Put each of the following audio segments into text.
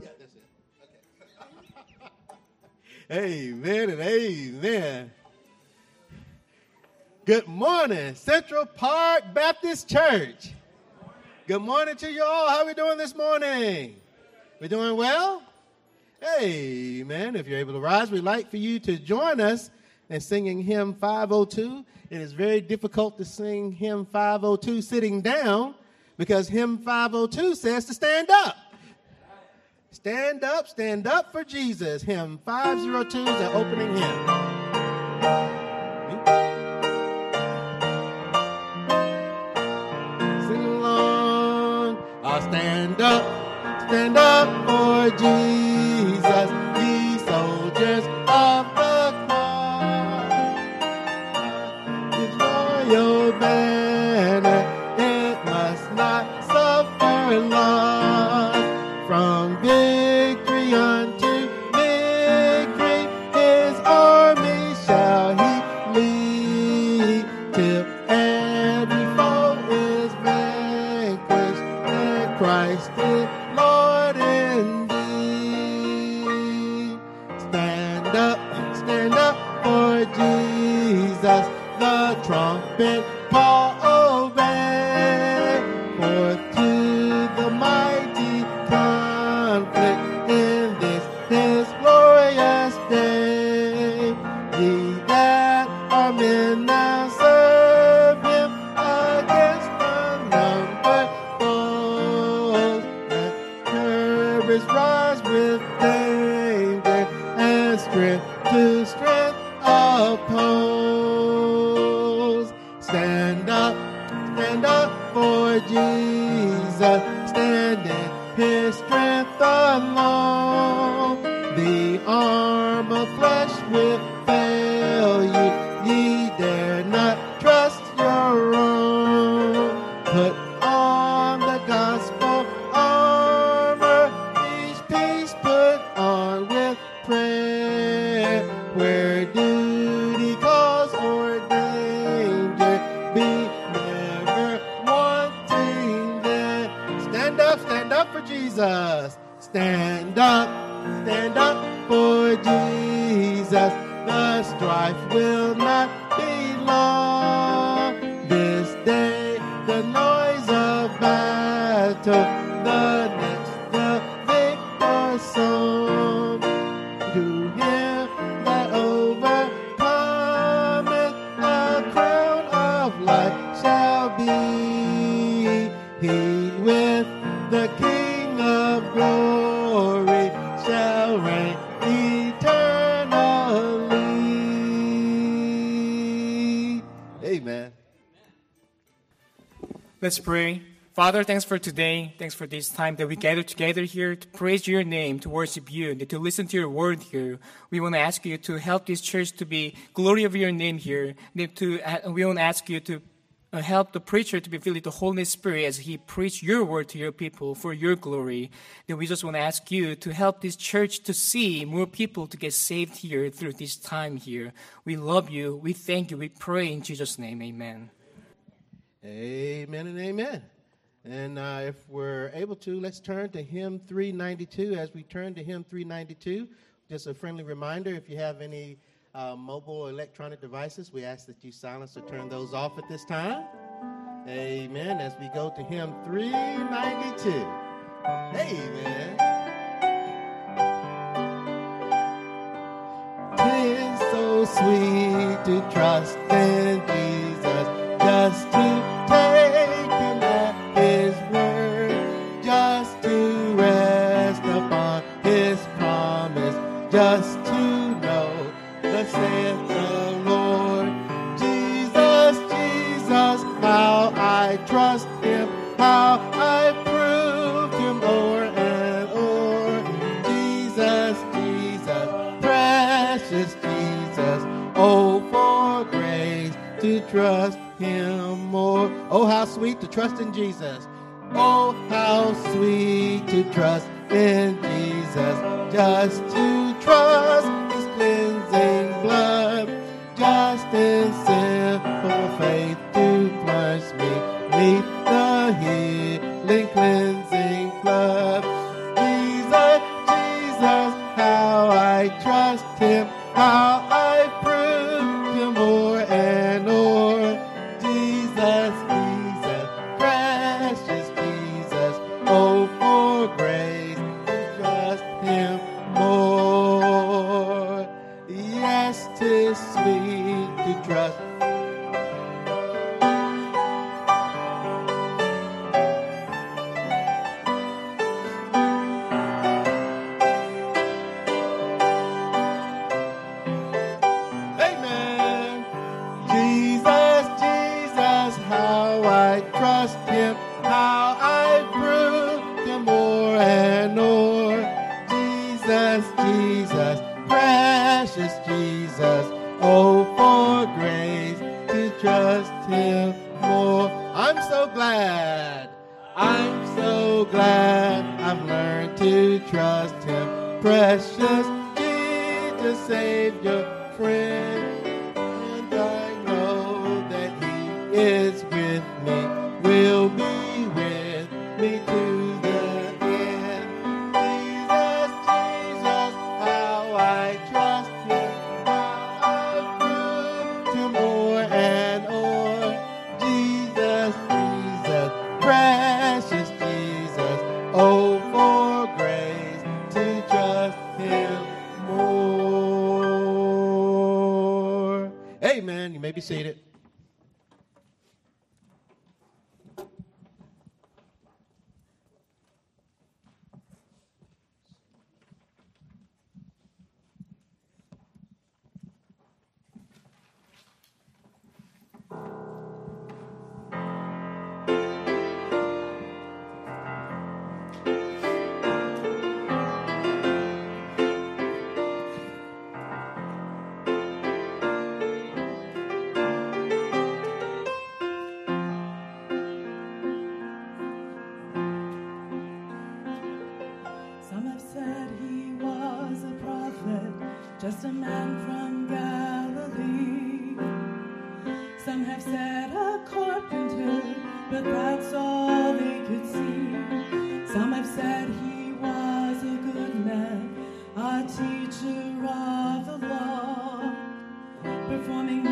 Yeah, that's it. Okay. amen and amen. Good morning, Central Park Baptist Church. Good morning to you all. How are we doing this morning? We're doing well? Amen. If you're able to rise, we'd like for you to join us in singing hymn 502. It is very difficult to sing hymn 502 sitting down because hymn 502 says to stand up. Stand up, stand up for Jesus. Hymn 502 is the opening hymn. Stand up, stand up for Jesus, Jesus. Stand up, stand up for Jesus. The strife will Let's pray. Father, thanks for today. Thanks for this time that we gather together here to praise your name, to worship you, and to listen to your word here. We want to ask you to help this church to be glory of your name here. To, uh, we want to ask you to uh, help the preacher to be filled with the Holy Spirit as he preach your word to your people for your glory. Then we just want to ask you to help this church to see more people to get saved here through this time here. We love you. We thank you. We pray in Jesus' name. Amen. Amen and amen. And uh, if we're able to, let's turn to hymn 392. As we turn to hymn 392, just a friendly reminder if you have any uh, mobile electronic devices, we ask that you silence or turn those off at this time. Amen. As we go to hymn 392. Amen. Tis so sweet to trust in Jesus, just to just to know the saith the Lord. Jesus, Jesus, how I trust him, how I prove him o'er and o'er. Jesus, Jesus, precious Jesus, oh, for grace to trust him more. Oh, how sweet to trust in Jesus. Oh, how sweet to trust in Jesus, just to trust his cleansing blood. Justice, simple faith to flush me Meet the healing, cleansing blood. Some have said he was a good man, a teacher of the law, performing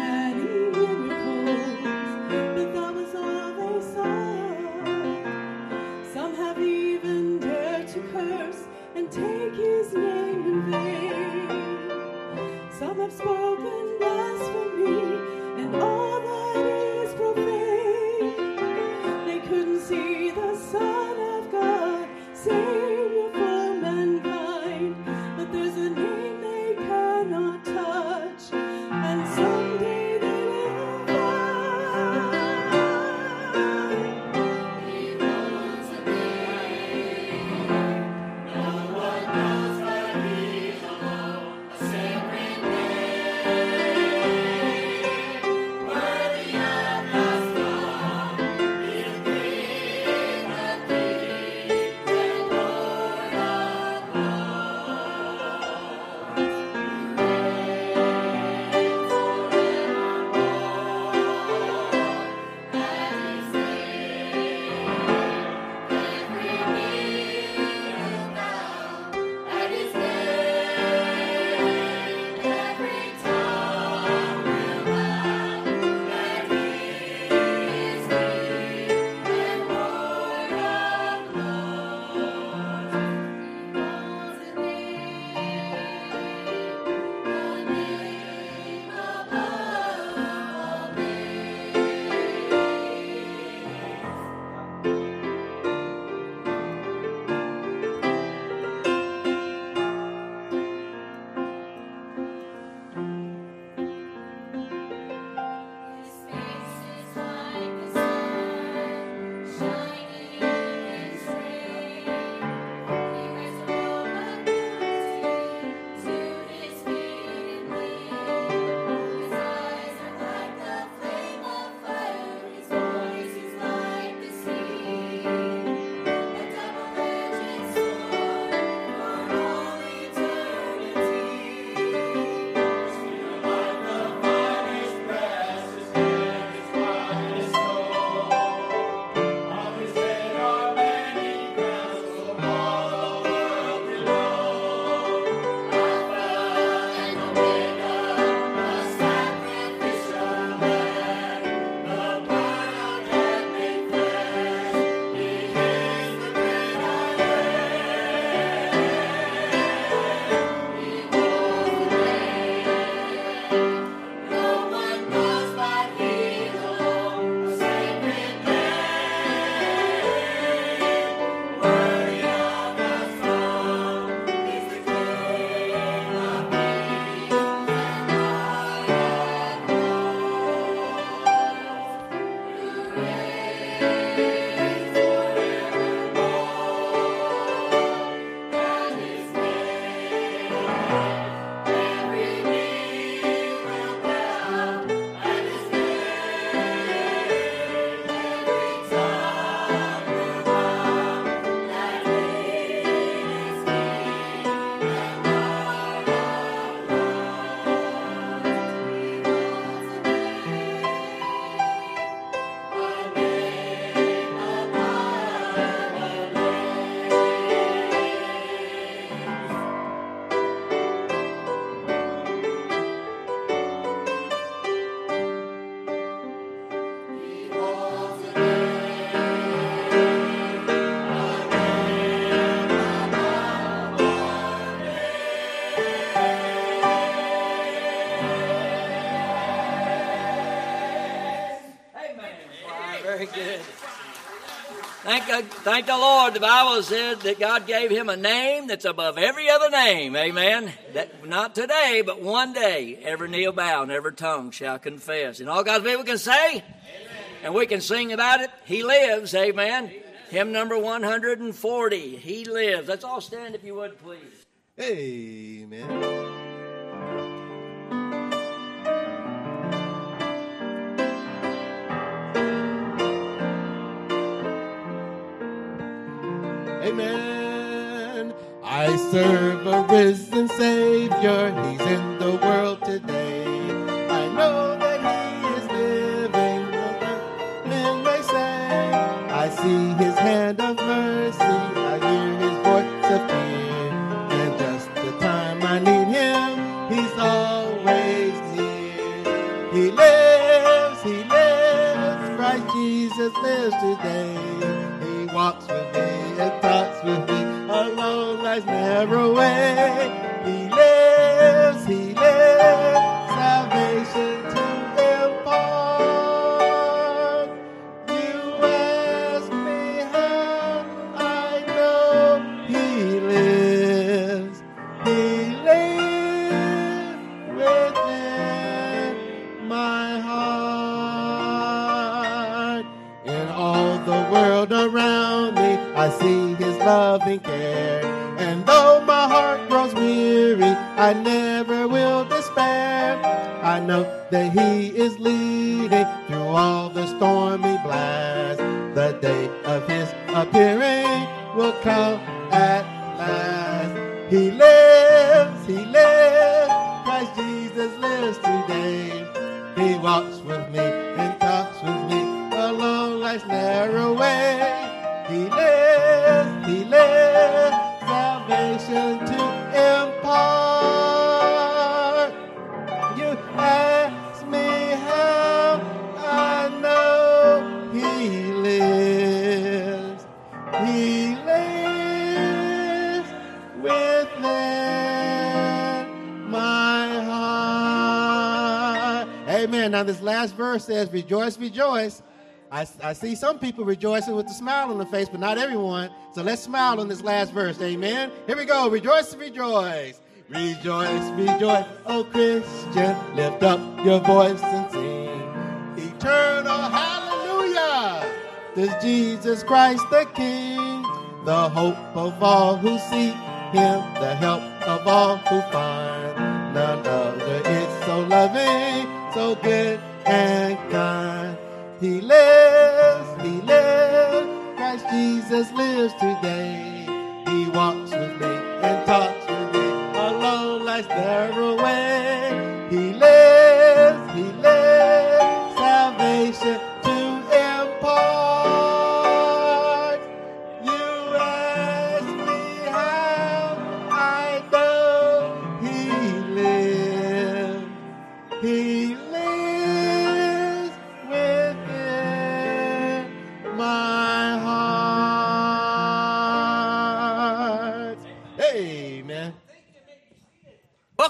thank the Lord. The Bible said that God gave him a name that's above every other name. Amen. That not today, but one day, every knee will bow and every tongue shall confess. And all God's people can say, Amen. and we can sing about it. He lives. Amen. Hymn number 140. He lives. Let's all stand if you would, please. Amen. Amen. Serve a risen Savior. He's in the world today. I know that He is living. Men may say, I see His hand of mercy. I hear His voice of fear. And just the time I need Him, He's always near. He lives. He lives. Christ Jesus lives today. He walks with me and talks with me along life's narrow way. He lives, he lives, salvation to impart. You ask me how I know he lives. He lives within my heart. In all the world around me, I see his loving I never will despair. I know that he is leading through all the stormy blasts. The day of his appearing will come at last. He lives, he lives, Christ Jesus lives today. He walks with me and talks with me along life's narrow way. He lives, he lives, salvation to Now, this last verse says, Rejoice, rejoice. I, I see some people rejoicing with a smile on their face, but not everyone. So let's smile on this last verse. Amen. Here we go. Rejoice, rejoice. Rejoice, rejoice, oh Christian, lift up your voice and sing. Eternal hallelujah to Jesus Christ the King, the hope of all who seek Him, the help of all who find. None other is so loving, good and kind. He lives, He lives, Christ Jesus lives today. He walks with me and talks with me along life's narrow way.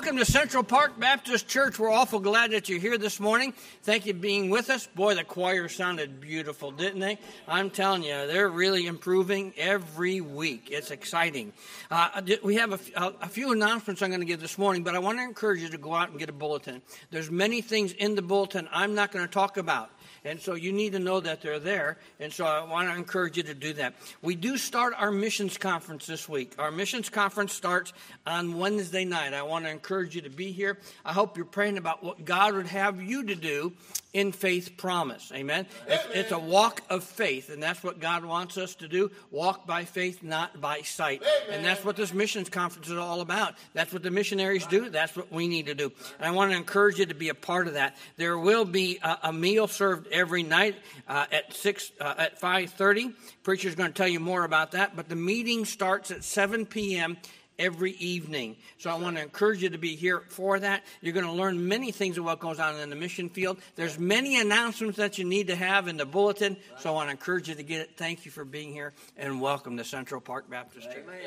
Welcome to Central Park Baptist Church. We're awful glad that you're here this morning. Thank you for being with us. Boy, the choir sounded beautiful, didn't they? I'm telling you, they're really improving every week. It's exciting. Uh, we have a few announcements I'm going to give this morning, but I want to encourage you to go out and get a bulletin. There's many things in the bulletin I'm not going to talk about. And so you need to know that they're there. And so I want to encourage you to do that. We do start our missions conference this week. Our missions conference starts on Wednesday night. I want to encourage you to be here. I hope you're praying about what God would have you to do in faith promise. Amen. It's, it's a walk of faith, and that's what God wants us to do. Walk by faith, not by sight. And that's what this missions conference is all about. That's what the missionaries do. That's what we need to do. And I want to encourage you to be a part of that. There will be a, a meal served every night uh, at six uh, at five thirty. Preacher's going to tell you more about that. But the meeting starts at seven p.m every evening. So I want to encourage you to be here for that. You're going to learn many things of what goes on in the mission field. There's many announcements that you need to have in the bulletin. So I want to encourage you to get it. Thank you for being here and welcome to Central Park Baptist Church. Amen.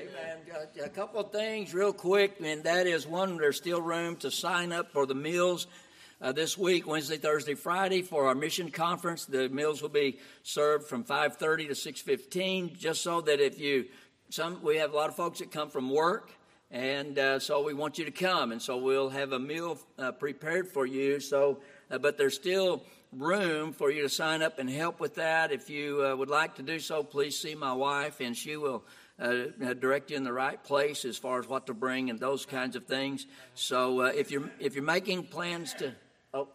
Amen. A couple of things real quick, and that is one, there's still room to sign up for the meals uh, this week, Wednesday, Thursday, Friday, for our mission conference. The meals will be served from 5:30 to 6:15, just so that if you some we have a lot of folks that come from work, and uh, so we want you to come, and so we'll have a meal uh, prepared for you. So, uh, but there's still room for you to sign up and help with that. If you uh, would like to do so, please see my wife, and she will. Uh, direct you in the right place as far as what to bring and those kinds of things. So uh, if you're if you're making plans to, oh,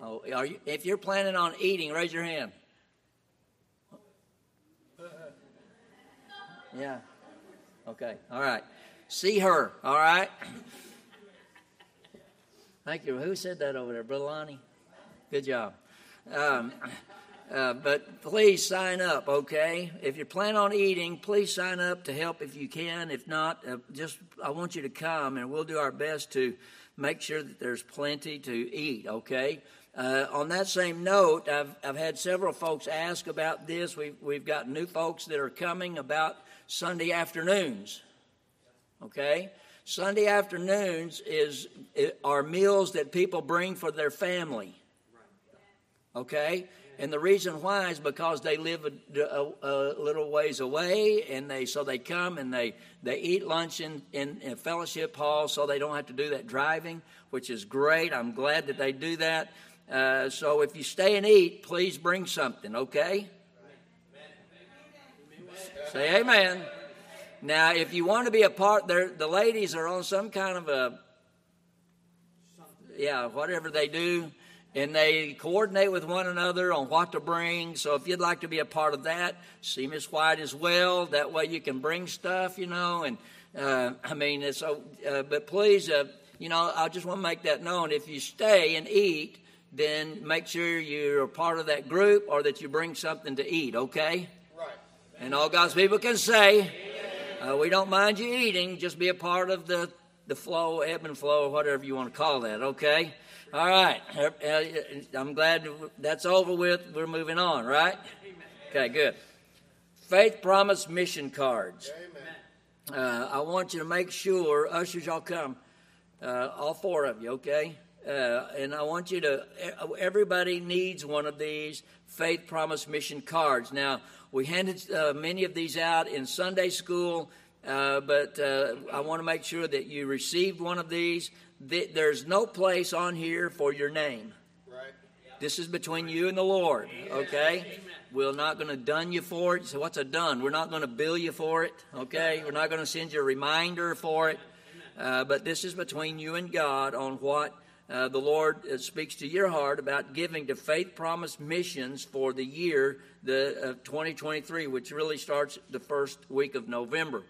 oh, are you, if you're planning on eating, raise your hand. Yeah. Okay. All right. See her. All right. Thank you. Who said that over there? Brother Lonnie? Good job. Um, uh, but please sign up, okay? If you plan on eating, please sign up to help if you can. If not, uh, just I want you to come, and we'll do our best to make sure that there's plenty to eat, okay? Uh, on that same note, I've, I've had several folks ask about this. We've, we've got new folks that are coming about Sunday afternoons. Okay? Sunday afternoons is are meals that people bring for their family. Okay? And the reason why is because they live a, a, a, little ways away, and they so they come and they they eat lunch in, in, in fellowship hall, so they don't have to do that driving, which is great. I'm glad that they do that. Uh, so if you stay and eat, please bring something. Okay? Say amen. Now, if you want to be a part, there the ladies are on some kind of a, yeah, whatever they do, and they coordinate with one another on what to bring. So if you'd like to be a part of that, see Miss White as well. That way you can bring stuff, you know. And uh, I mean, so, uh, but please, uh, you know, I just want to make that known. If you stay and eat, then make sure you're a part of that group or that you bring something to eat. Okay. And all God's people can say, uh, we don't mind you eating, just be a part of the, the flow, ebb and flow, whatever you want to call that, okay? All right. Uh, uh, I'm glad that's over with. We're moving on, right? Okay, good. Faith Promise mission cards. Uh, I want you to make sure, ushers, y'all come, uh, all four of you, okay? Uh, and I want you to, everybody needs one of these Faith Promise mission cards. Now, we handed uh, many of these out in Sunday school, uh, but uh, I want to make sure that you received one of these. There's no place on here for your name. Right. This is between you and the Lord, okay? Amen. We're not going to dun you for it. So, what's a dun? We're not going to bill you for it, okay? We're not going to send you a reminder for it. Uh, but this is between you and God on what uh, the Lord uh, speaks to your heart about giving to Faith Promise Missions for the year the uh, 2023, which really starts the first week of November.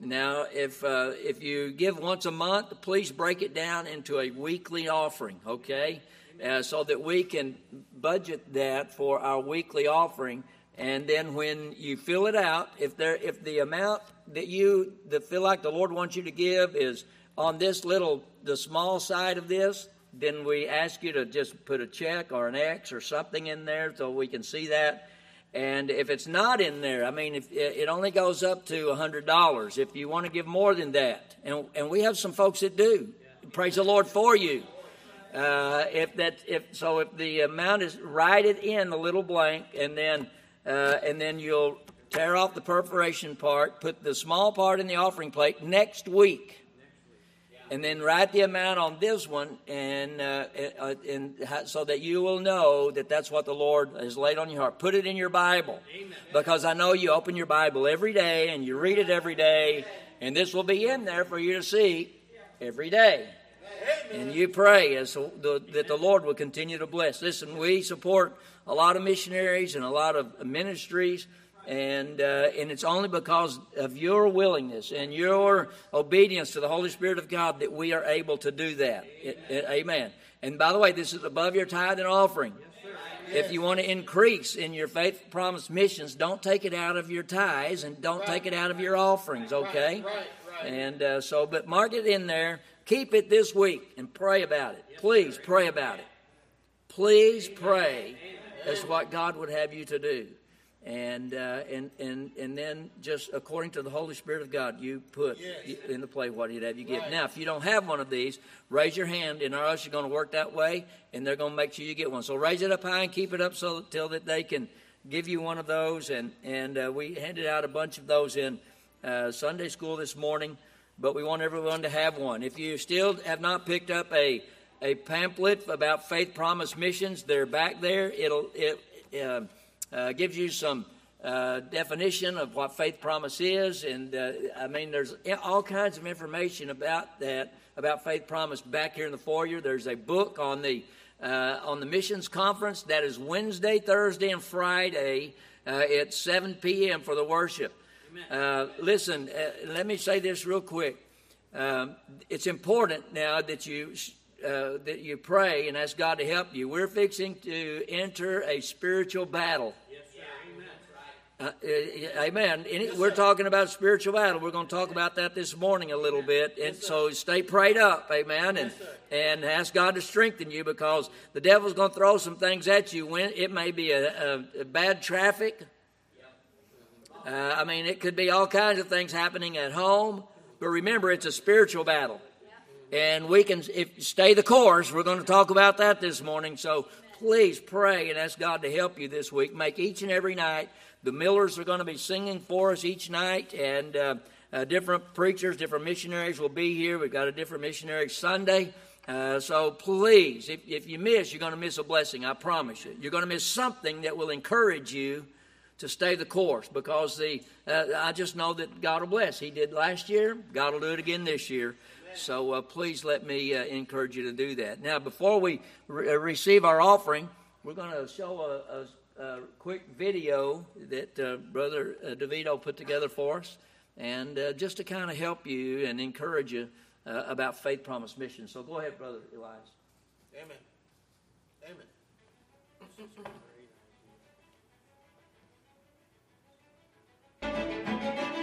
Now, if uh, if you give once a month, please break it down into a weekly offering, okay, uh, so that we can budget that for our weekly offering. And then when you fill it out, if there if the amount that you that feel like the Lord wants you to give is on this little the small side of this, then we ask you to just put a check or an X or something in there so we can see that. And if it's not in there, I mean, if it only goes up to $100 if you want to give more than that. And, and we have some folks that do. Praise the Lord for you. Uh, if that, if so, if the amount is write it in the little blank, and then uh, and then you'll tear off the perforation part, put the small part in the offering plate next week and then write the amount on this one, and, uh, uh, and so that you will know that that's what the Lord has laid on your heart. Put it in your Bible, Amen. because I know you open your Bible every day and you read it every day, and this will be in there for you to see every day. And you pray as the, that the Lord will continue to bless. Listen, we support a lot of missionaries and a lot of ministries and uh, and it's only because of your willingness and your obedience to the Holy Spirit of God that we are able to do that. It, it, amen. And by the way, this is above your tithe and offering. If you want to increase in your faith promise missions, don't take it out of your tithes and don't take it out of your offerings, okay? Right. Right. And uh, so, but mark it in there. Keep it this week and pray about it. Please pray about it. Please pray as what God would have you to do. And uh, and and and then just according to the Holy Spirit of God, you put Yes. in the play what He'd have you give. Now, if you don't have one of these, raise your hand, and our ushers are going to work that way, and they're going to make sure you get one. So raise it up high and keep it up so till that they can give you one of those. And and uh, we handed out a bunch of those in uh, Sunday school this morning, but we want everyone to have one. If you still have not picked up a a pamphlet about faith promise missions, they're back there. It'll it. Uh, gives you some uh, definition of what faith promise is, and uh, I mean, there's all kinds of information about that about faith promise back here in the foyer. There's a book on the uh, on the missions conference that is Wednesday, Thursday, and Friday uh, at 7 p.m. for the worship. Uh, listen, uh, let me say this real quick. Um, it's important now that you uh, that you pray and ask God to help you. We're fixing to enter a spiritual battle. Uh, uh, amen. Any, we're talking about spiritual battle. We're going to talk about that this morning a little bit, and so stay prayed up, amen, and and ask God to strengthen you because the devil's going to throw some things at you. When it may be a, a, a bad traffic. Uh, I mean, it could be all kinds of things happening at home, but remember, it's a spiritual battle, and we can if stay the course. We're going to talk about that this morning. So please pray and ask God to help you this week. Make each and every night. The Millers are going to be singing for us each night, and uh, uh, different preachers, different missionaries will be here. We've got a different missionary Sunday. Uh, so please, if, if you miss, you're going to miss a blessing. I promise you. You're going to miss something that will encourage you to stay the course because the uh, I just know that God will bless. He did last year. God will do it again this year. So uh, please let me uh, encourage you to do that. Now, before we re- uh, receive our offering, we're going to show a, a, a quick video that uh, Brother uh, DeVito put together for us, and uh, just to kind of help you and encourage you uh, about Faith Promise Mission. So go ahead, Brother Elias. Amen. Amen.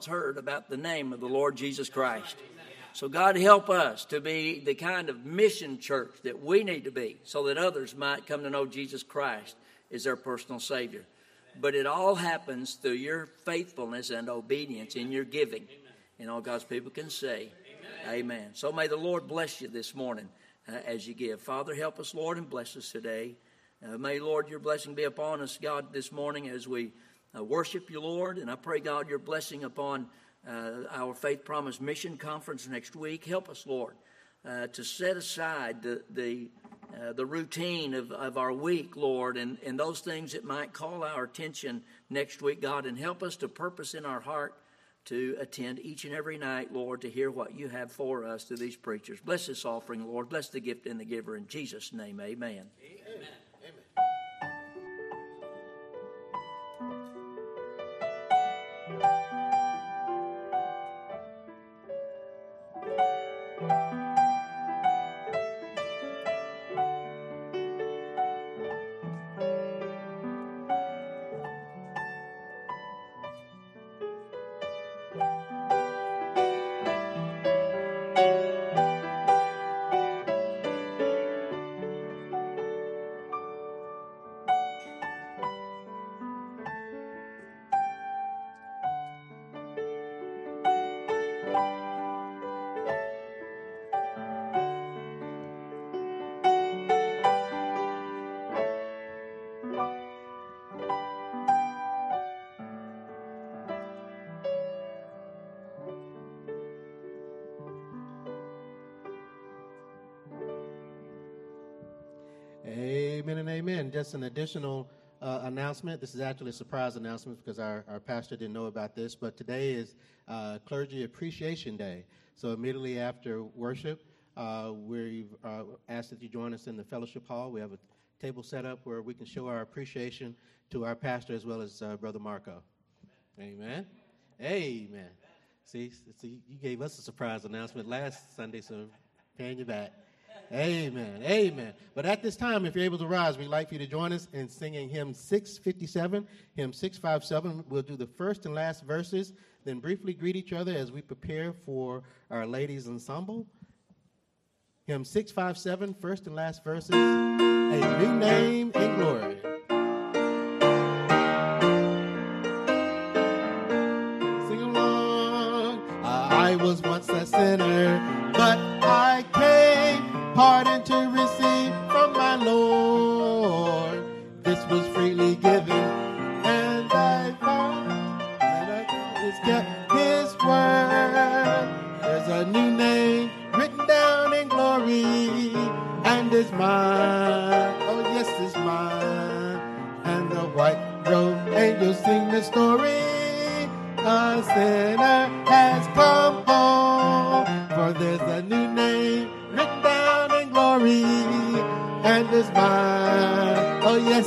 once heard about the name of the Lord Jesus Christ. So God help us to be the kind of mission church that we need to be so that others might come to know Jesus Christ as their personal Savior. But it all happens through your faithfulness and obedience in your giving. And all God's people can say, Amen. So may the Lord bless you this morning uh, as you give. Father, help us, Lord, and bless us today. Uh, may, Lord, your blessing be upon us, God, this morning as we uh, worship you, Lord. And I pray, God, your blessing upon uh, our Faith Promise Mission Conference next week. Help us, Lord, uh, to set aside the, the, uh, the routine of, of our week, Lord, and, and those things that might call our attention next week, God, and help us to purpose in our heart to attend each and every night, Lord, to hear what you have for us through these preachers. Bless this offering, Lord. Bless the gift and the giver. In Jesus' name. Amen. Amen. Amen. Just an additional uh, announcement. This is actually a surprise announcement because our, our pastor didn't know about this, but today is uh, Clergy Appreciation Day. So immediately after worship, uh, we've uh, asked that you join us in the fellowship hall. We have a table set up where we can show our appreciation to our pastor as well as uh, Brother Marco. Amen. Amen. See, see, you gave us a surprise announcement last Sunday, so paying you back. Amen. Amen. But at this time, if you're able to rise, we'd like for you to join us in singing hymn 657, hymn 657. We'll do the first and last verses, then briefly greet each other as we prepare for our ladies' ensemble. Hymn 657, first and last verses, a new name in glory. Sing along. I was once a sinner,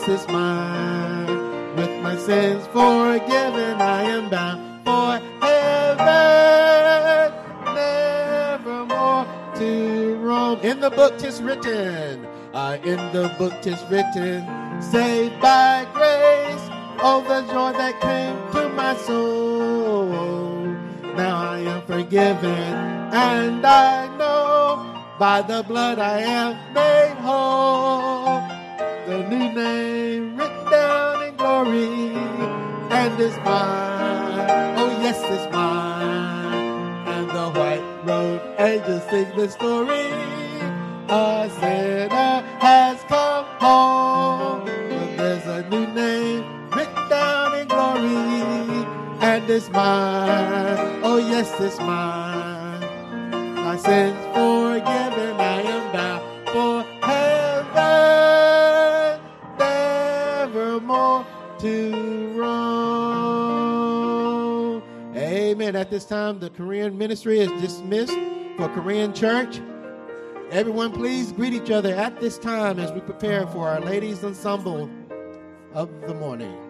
yes, it's mine. With my sins forgiven, I am bound for heaven, nevermore to roam. In the book, tis written. Uh, in the book, tis written. Saved by grace. Oh, the joy that came to my soul. Now I am forgiven, and I know by the blood I am made whole. The new name and it's mine. Oh, yes, it's mine. And the white road angels sing the story. A sinner has come home. But there's a new name written down in glory, and it's mine. Oh, yes, it's mine. My sins forgiven, Amen. At this time, the Korean ministry is dismissed for Korean church. Everyone, please greet each other at this time as we prepare for our ladies' ensemble of the morning.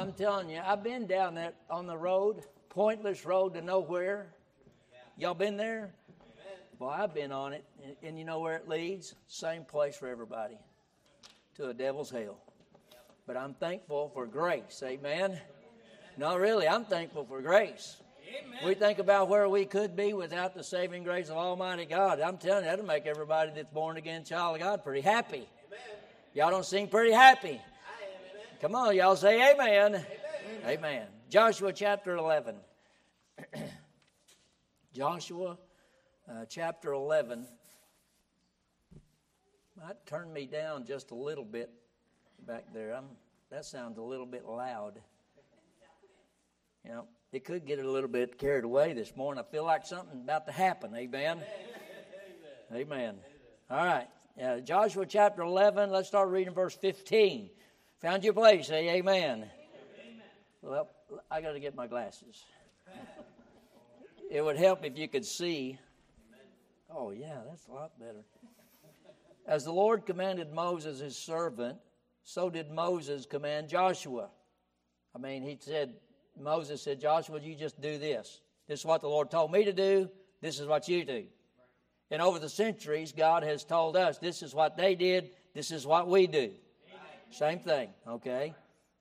I'm telling you, I've been down that on the road, pointless road to nowhere. Y'all been there? Well, I've been on it, and, and you know where it leads? Same place for everybody to a devil's hell. But I'm thankful for grace. Amen. No, really, I'm thankful for grace. We think about where we could be without the saving grace of Almighty God. I'm telling you, that'll make everybody that's born again child of God pretty happy. Y'all don't seem pretty happy. Come on, y'all say amen. Amen. amen. Joshua chapter 11. Joshua uh, chapter 11. Might turn me down just a little bit back there. I'm, that sounds a little bit loud. You know, it could get a little bit carried away this morning. I feel like something's about to happen. Amen. Amen. Amen. All right. Uh, Joshua chapter 11, let's start reading verse 15. Found your place, say amen. amen. Well, I got to get my glasses. it would help if you could see. Oh, yeah, that's a lot better. As the Lord commanded Moses, his servant, so did Moses command Joshua. I mean, he said, Moses said, Joshua, you just do this. This is what the Lord told me to do. This is what you do. And over the centuries, God has told us this is what they did, this is what we do. Same thing, okay?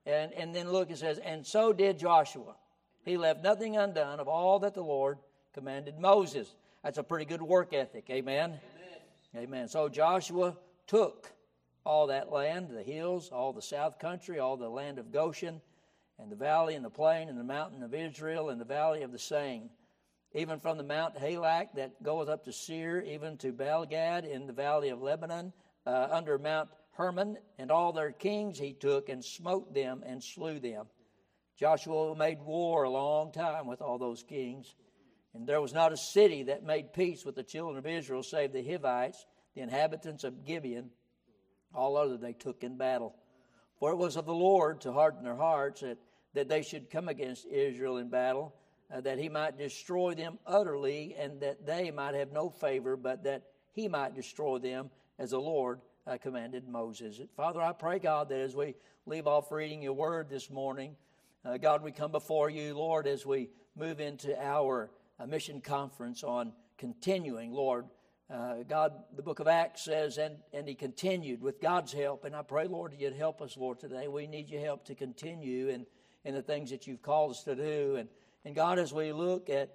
And, and then look, it says, and so did Joshua. He left nothing undone of all that the Lord commanded Moses. That's a pretty good work ethic, amen? Amen. amen. So Joshua took all that land, the hills, all the south country, all the land of Goshen, and the valley and the plain and the mountain of Israel and the valley of the same, even from the Mount Halak that goeth up to Seir, even to Baalgad in the valley of Lebanon, uh, under Mount Hermon, and all their kings he took and smote them and slew them. Joshua made war a long time with all those kings, and there was not a city that made peace with the children of Israel save the Hivites, the inhabitants of Gibeon. All other they took in battle. For it was of the Lord to harden their hearts that that they should come against Israel in battle, uh, that he might destroy them utterly, and that they might have no favor, but that he might destroy them as the Lord uh, commanded Moses. Father, I pray, God, that as we leave off reading your word this morning, uh, God, we come before you, Lord, as we move into our uh, mission conference on continuing, Lord. Uh, God, the book of Acts says, and, and he continued with God's help. And I pray, Lord, you'd help us, Lord, today. We need your help to continue. And in the things that you've called us to do. And, and God, as we look at,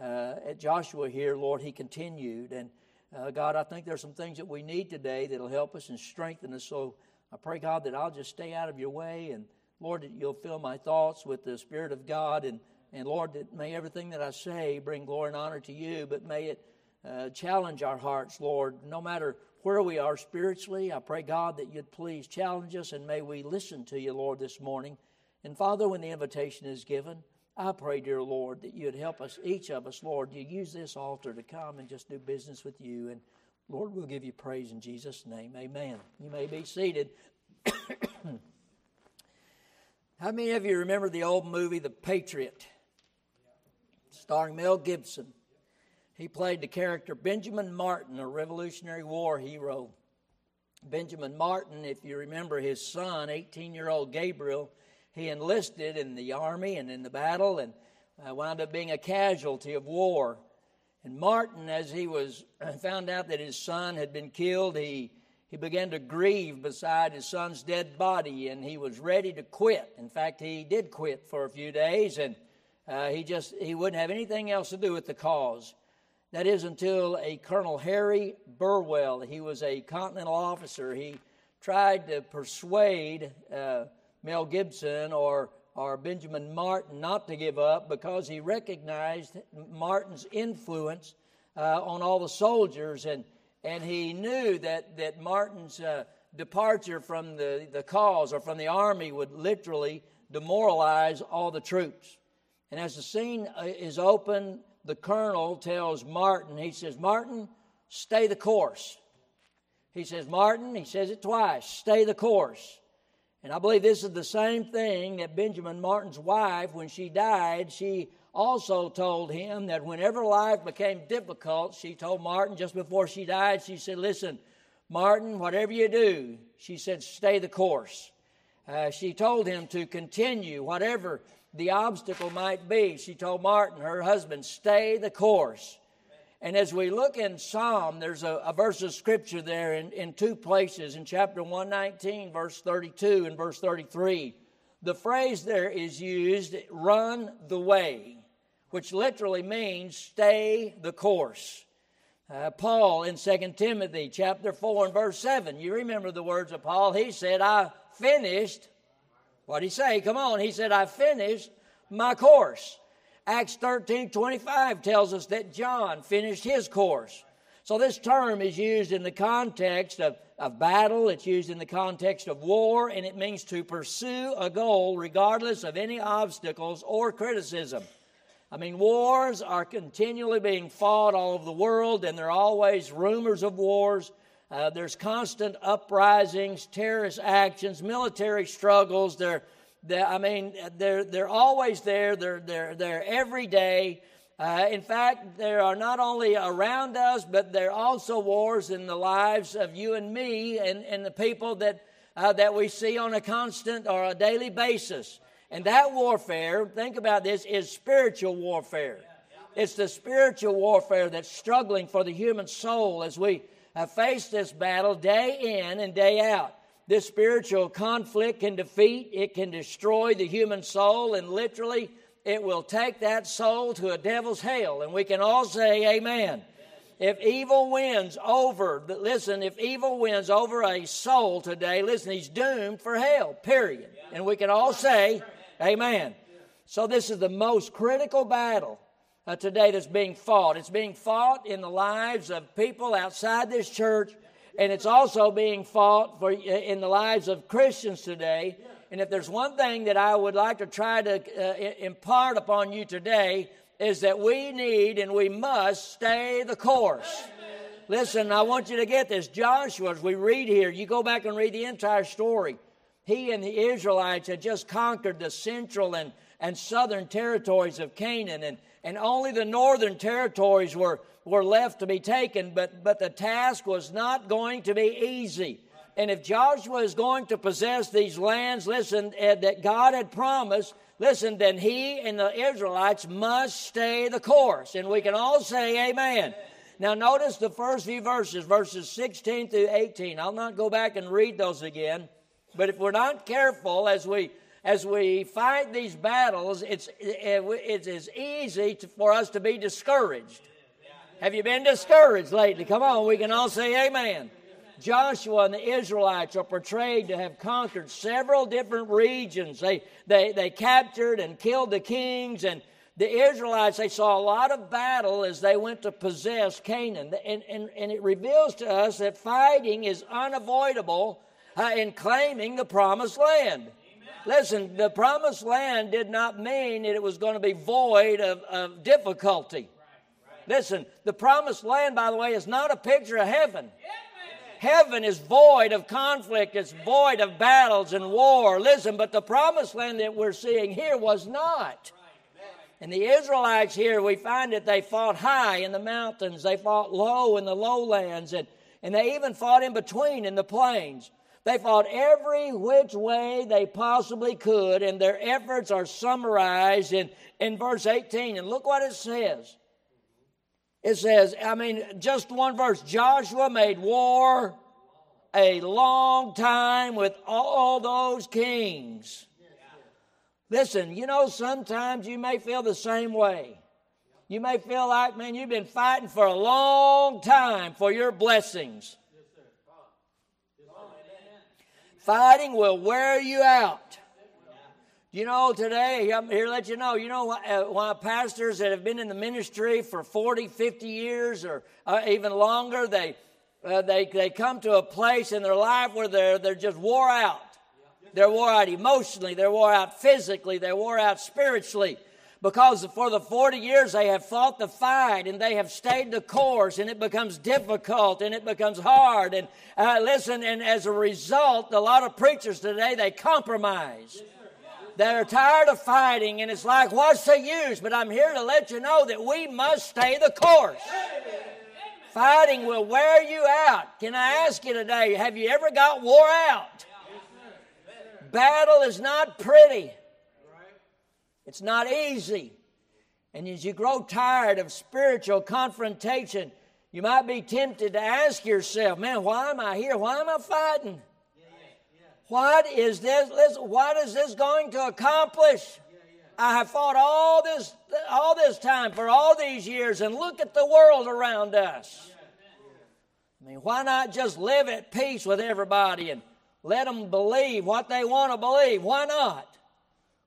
uh, at Joshua here, Lord, he continued. And uh, God, I think there's some things that we need today that'll help us and strengthen us. So I pray, God, that I'll just stay out of your way. And Lord, that you'll fill my thoughts with the Spirit of God. And, and Lord, that may everything that I say bring glory and honor to you, but may it uh, challenge our hearts, Lord, no matter where we are spiritually. I pray, God, that you'd please challenge us and may we listen to you, Lord, this morning. And Father, when the invitation is given, I pray, dear Lord, that you'd help us, each of us, Lord, you use this altar to come and just do business with you. And Lord, we'll give you praise in Jesus' name. Amen. You may be seated. How many of you remember the old movie The Patriot? Starring Mel Gibson. He played the character Benjamin Martin, a Revolutionary War hero. Benjamin Martin, if you remember his son, 18 year old Gabriel, he enlisted in the army and in the battle and uh, wound up being a casualty of war. And Martin, as he was found out that his son had been killed, he he began to grieve beside his son's dead body, and he was ready to quit. In fact, he did quit for a few days, and uh, he just he wouldn't have anything else to do with the cause. That is until a Colonel Harry Burwell, he was a Continental officer. He tried to persuade uh, Mel Gibson or, or Benjamin Martin not to give up because he recognized Martin's influence uh, on all the soldiers and, and he knew that, that Martin's uh, departure from the, the cause or from the army would literally demoralize all the troops. And as the scene uh, is open, the colonel tells Martin, he says, Martin, stay the course. He says, Martin, he says it twice, stay the course. And I believe this is the same thing that Benjamin Martin's wife, when she died, she also told him that whenever life became difficult, she told Martin just before she died, she said, Listen, Martin, whatever you do, she said, stay the course. Uh, she told him to continue, whatever the obstacle might be. She told Martin, her husband, stay the course. And as we look in Psalm, there's a, a, verse of scripture there in, in two places, in chapter 119, verse 32 and verse 33. The phrase there is used, run the way, which literally means stay the course. Uh, Paul in 2 Timothy chapter 4 and verse 7, you remember the words of Paul. He said, I finished, what did he say? Come on. He said, I finished my course. Acts 13 25 tells us that John finished his course. So this term is used in the context of, of battle, it's used in the context of war, and it means to pursue a goal regardless of any obstacles or criticism. I mean, wars are continually being fought all over the world, and there are always rumors of wars. Uh, there's constant uprisings, terrorist actions, military struggles. There, I mean, they're, they're always there. They're, they're, they're every day. Uh, in fact, there are not only around us, but there are also wars in the lives of you and me and, and the people that, uh, that we see on a constant or a daily basis. And that warfare, think about this, is spiritual warfare. It's the spiritual warfare that's struggling for the human soul as we have faced this battle day in and day out. This spiritual conflict can defeat, it can destroy the human soul, and literally it will take that soul to a devil's hell. And we can all say, Amen. If evil wins over, listen, if evil wins over a soul today, listen, he's doomed for hell, period. And we can all say, Amen. So, this is the most critical battle uh, today that's being fought. It's being fought in the lives of people outside this church, and it's also being fought for, in the lives of Christians today. And if there's one thing that I would like to try to uh, impart upon you today, is that we need and we must stay the course. Listen, I want you to get this. Joshua, as we read here, you go back and read the entire story he and the Israelites had just conquered the central and, and southern territories of Canaan, and, and only the northern territories were, were left to be taken, but, but the task was not going to be easy. And if Joshua is going to possess these lands, listen, that God had promised, listen, then he and the Israelites must stay the course. And we can all say, Amen. Now, notice the first few verses, verses 16 through 18. I'll not go back and read those again. But if we're not careful as we as we fight these battles, it's it's as easy to, for us to be discouraged. Have you been discouraged lately? Come on, we can all say amen. Joshua and the Israelites are portrayed to have conquered several different regions. They, they, they captured and killed the kings, and the Israelites, they saw a lot of battle as they went to possess Canaan. And, and, and it reveals to us that fighting is unavoidable uh, in claiming the promised land. Listen, the promised land did not mean that it was going to be void of, of difficulty. Listen, the promised land, by the way, is not a picture of heaven. Heaven is void of conflict, it's void of battles and war. Listen, but the promised land that we're seeing here was not. And the Israelites here, we find that they fought high in the mountains, they fought low in the lowlands, and, and they even fought in between in the plains. They fought every which way they possibly could, and their efforts are summarized in, in verse 18. And look what it says. It says, I mean, just one verse Joshua made war a long time with all those kings. Listen, you know, sometimes you may feel the same way. You may feel like, man, you've been fighting for a long time for your blessings. Fighting will wear you out. You know, today, I'm here to let you know, you know, uh, pastors that have been in the ministry for 40, 50 years or uh, even longer, they, uh, they, they come to a place in their life where they're, they're just wore out. They're wore out emotionally, they're wore out physically, they're wore out spiritually because for the 40 years they have fought the fight and they have stayed the course and it becomes difficult and it becomes hard and uh, listen and as a result a lot of preachers today they compromise they're tired of fighting and it's like what's the use but i'm here to let you know that we must stay the course fighting will wear you out can i ask you today have you ever got wore out battle is not pretty. It's not easy. And as you grow tired of spiritual confrontation, you might be tempted to ask yourself, man, why am I here? Why am I fighting? What is this? Listen, what is this going to accomplish? I have fought all this, all this time for all these years, and look at the world around us. I mean, why not just live at peace with everybody and let them believe what they want to believe? Why not?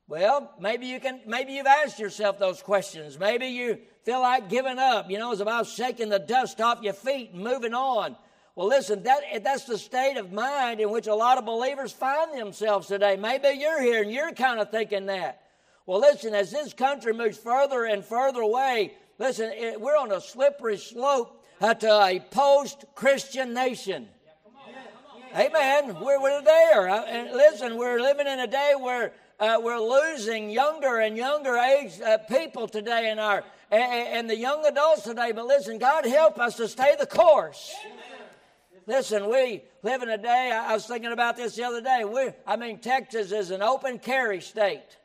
Well, maybe you can. Maybe you've asked yourself those questions. Maybe you feel like giving up. You know, it's about shaking the dust off your feet and moving on. Well, listen, that, that's the state of mind in which a lot of believers find themselves today. Maybe you're here and you're kind of thinking that. Well, listen, as this country moves further and further away, listen, it, we're on a slippery slope to a post Christian nation. Amen. We're, we're there. Uh, and listen, we're living in a day where uh, we're losing younger and younger age uh, people today in our and, and, the young adults today. But listen, God help us to stay the course. Listen, we live in a day. I was thinking about this the other day. We, I mean, Texas is an open carry state.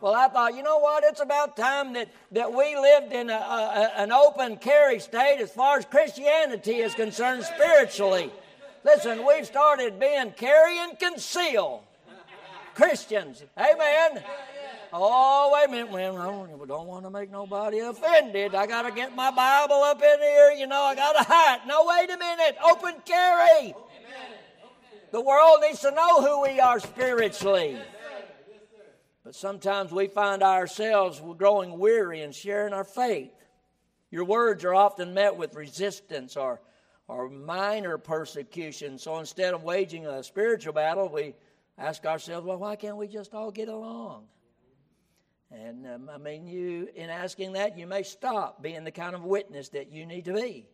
Well, I thought, you know what? It's about time that, that we lived in a, a, an open carry state as far as Christianity is concerned spiritually. Listen, we've started being carry and conceal Christians. Amen. Oh, wait a minute. Well, I don't want to make nobody offended. I got to get my Bible up in here. You know, I got to hide. No, wait a minute. Open carry. The world needs to know who we are spiritually. But sometimes we find ourselves growing weary in sharing our faith. Your words are often met with resistance or, or minor persecution. So instead of waging a spiritual battle, we ask ourselves, well, why can't we just all get along? And um, I mean, you, in asking that, you may stop being the kind of witness that you need to be.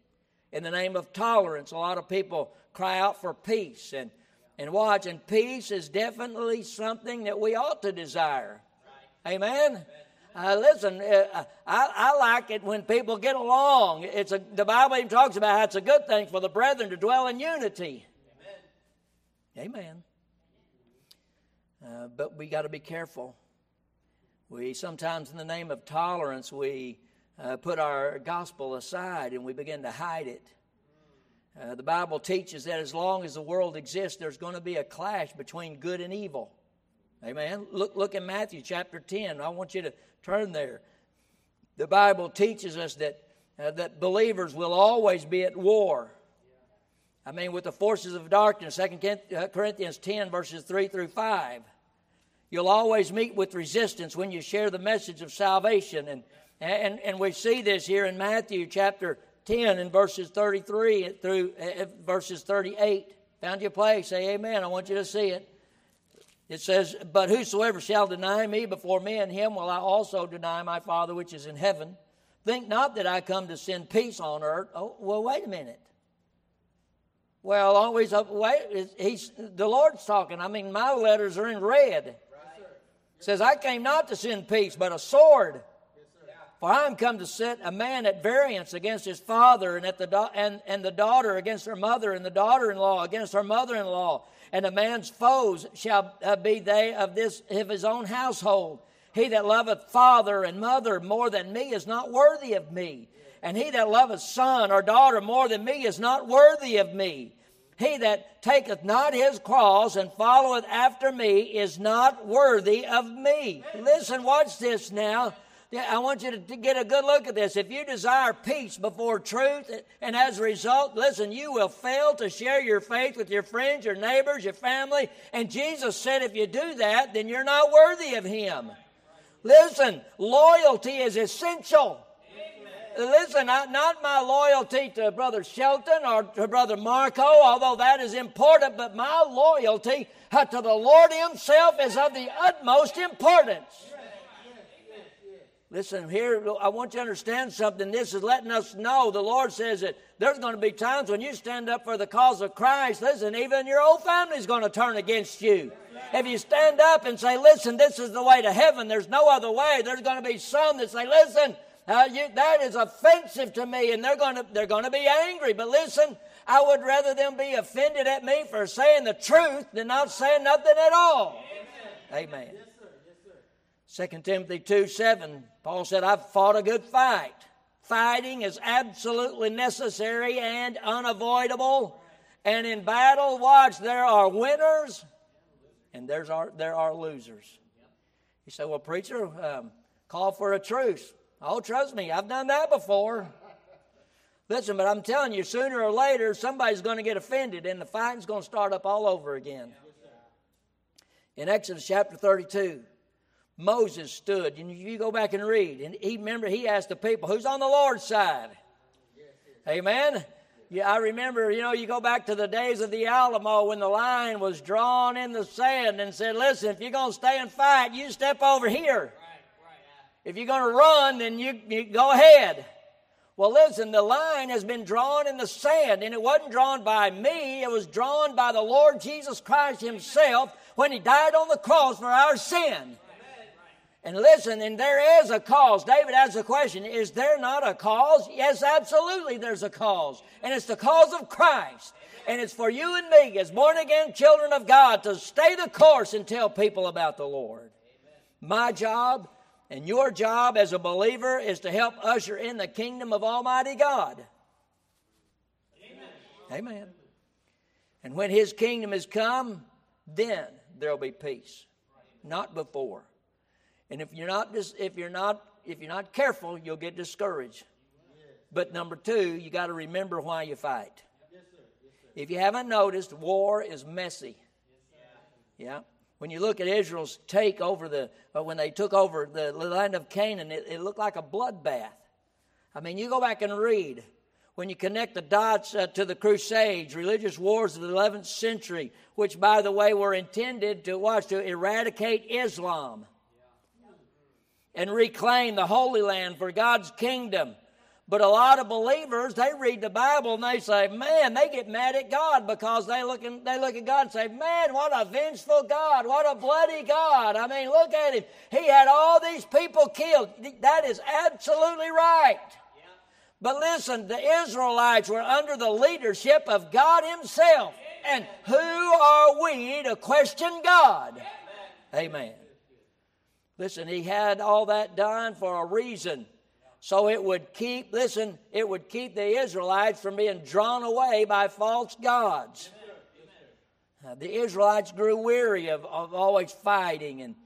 In the name of tolerance, a lot of people cry out for peace and, and watch, and peace is definitely something that we ought to desire. Right. Amen? Uh, listen, uh, I, I, like it when people get along. It's a, the Bible even talks about how it's a good thing for the brethren to dwell in unity. Amen. Amen. Uh, but we got to be careful. We sometimes, in the name of tolerance, we uh, put our gospel aside and we begin to hide it. Uh, the Bible teaches that as long as the world exists, there's going to be a clash between good and evil. Amen. Look, look in Matthew chapter 10. I want you to turn there. The Bible teaches us that, uh, that believers will always be at war. I mean, with the forces of darkness, 2 uh, Corinthians 10, verses 3 through 5. You'll always meet with resistance when you share the message of salvation. And, and, and we see this here in Matthew chapter 10 and verses 33 through uh, verses 38. Found your place? Say amen. I want you to see it. It says, But whosoever shall deny me before men, him will I also deny my Father which is in heaven. Think not that I come to send peace on earth. Oh, well, wait a minute. Well, always. Wait, he's the Lord's talking. I mean, my letters are in red says, I came not to send peace, but a sword. For I am come to set a man at variance against his father, and, at the and, and the daughter against her mother, and the daughter in law against her mother in law. And a man's foes shall uh, be they of, this, of his own household. He that loveth father and mother more than me is not worthy of me. And he that loveth son or daughter more than me is not worthy of me. He that taketh not his cross and followeth after me is not worthy of me. Listen, watch this now. I want you to get a good look at this. If you desire peace before truth, and as a result, listen, you will fail to share your faith with your friends, your neighbors, your family. And Jesus said, if you do that, then you're not worthy of Him. Listen, loyalty is essential. Listen, not my loyalty to Brother Shelton or to Brother Marco, although that is important, but my loyalty uh, to the Lord Himself is of the utmost importance. Listen, here, I want you to understand something. This is letting us know the Lord says that there's going to be times when you stand up for the cause of Christ. Listen, even your own family is going to turn against you. If you stand up and say, listen, this is the way to heaven, there's no other way, there's going to be some that say, listen, uh, you, that is offensive to me, and they're going to they're going to be angry. But listen, I would rather them be offended at me for saying the truth than not saying nothing at all. Amen. Amen. Yes, 2 Timothy 2 7, Paul said, I've fought a good fight. Fighting is absolutely necessary and unavoidable. And in battle, watch, there are winners and there's are, there are losers. You say, well, preacher, um, call for a truce. Oh, trust me, I've done that before. Listen, but I'm telling you, sooner or later, somebody's going to get offended and the fighting's going to start up all over again. In Exodus chapter 32, Moses stood, and you go back and read, and he remember he asked the people, "Who's on the Lord's side?" Amen. Yeah, I remember, you know, you go back to the days of the Alamo when the line was drawn in the sand and said, "Listen, if you're going to stay and fight, you step over here. If you're going to run, then you, you go ahead." Well, listen, the line has been drawn in the sand, and it wasn't drawn by me, it was drawn by the Lord Jesus Christ Himself when He died on the cross for our sin. And listen, and there is a cause. David asks a question Is there not a cause? Yes, absolutely, there's a cause. And it's the cause of Christ. And it's for you and me, as born again children of God, to stay the course and tell people about the Lord. My job and your job as a believer is to help usher in the kingdom of Almighty God. Amen. Amen. And when His kingdom has come, then there'll be peace, not before. And if you're not if you're not if you're not careful, you'll get discouraged. But number two, you got to remember why you fight. If you haven't noticed, war is messy. Yeah. When you look at Israel's take over the, uh, when they took over the land of Canaan, it, it looked like a bloodbath. I mean, you go back and read. When you connect the dots uh, to the Crusades, religious wars of the 11th century, which, by the way, were intended to watch to eradicate Islam and reclaim the Holy Land for God's kingdom. But a lot of believers, they read the Bible and they say, man, they get mad at God because they look, in, they look at God and say, man, what a vengeful God, what a bloody God. I mean, look at him. He had all these people killed. That is absolutely right. But listen, the Israelites were under the leadership of God Himself. And who are we to question God? Amen. Listen, he had all that done for a reason. So it would keep, listen, it would keep the Israelites from being drawn away by false gods. Uh, the Israelites grew weary of, of always fighting, and,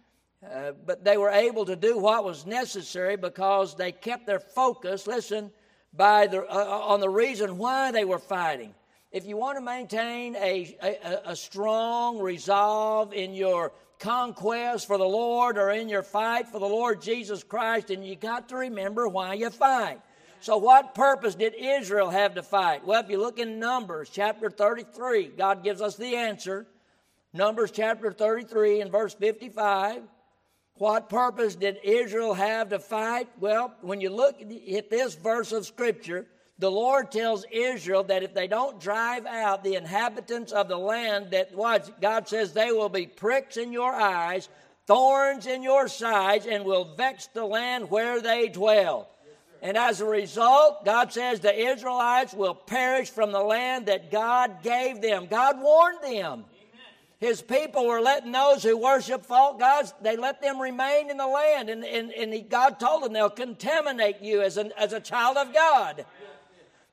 uh, but they were able to do what was necessary because they kept their focus, listen, by the, uh, uh on the reason why they were fighting. If you want to maintain a, a, a strong resolve in your conquest for the Lord or in your fight for the Lord Jesus Christ, and you got to remember why you fight. So, what purpose did Israel have to fight? Well, if you look in Numbers chapter 33, God gives us the answer. Numbers chapter 33 and verse 55. What purpose did Israel have to fight? Well, when you look at this verse of Scripture, the Lord tells Israel that if they don't drive out the inhabitants of the land, that God says they will be pricks in your eyes, thorns in your sides, and will vex the land where they dwell. And as a result, God says the Israelites will perish from the land that God gave them. God warned them. His people were letting those who worship false gods, they let them remain in the land. And, and, and God told them they'll contaminate you as, an, as a child of God.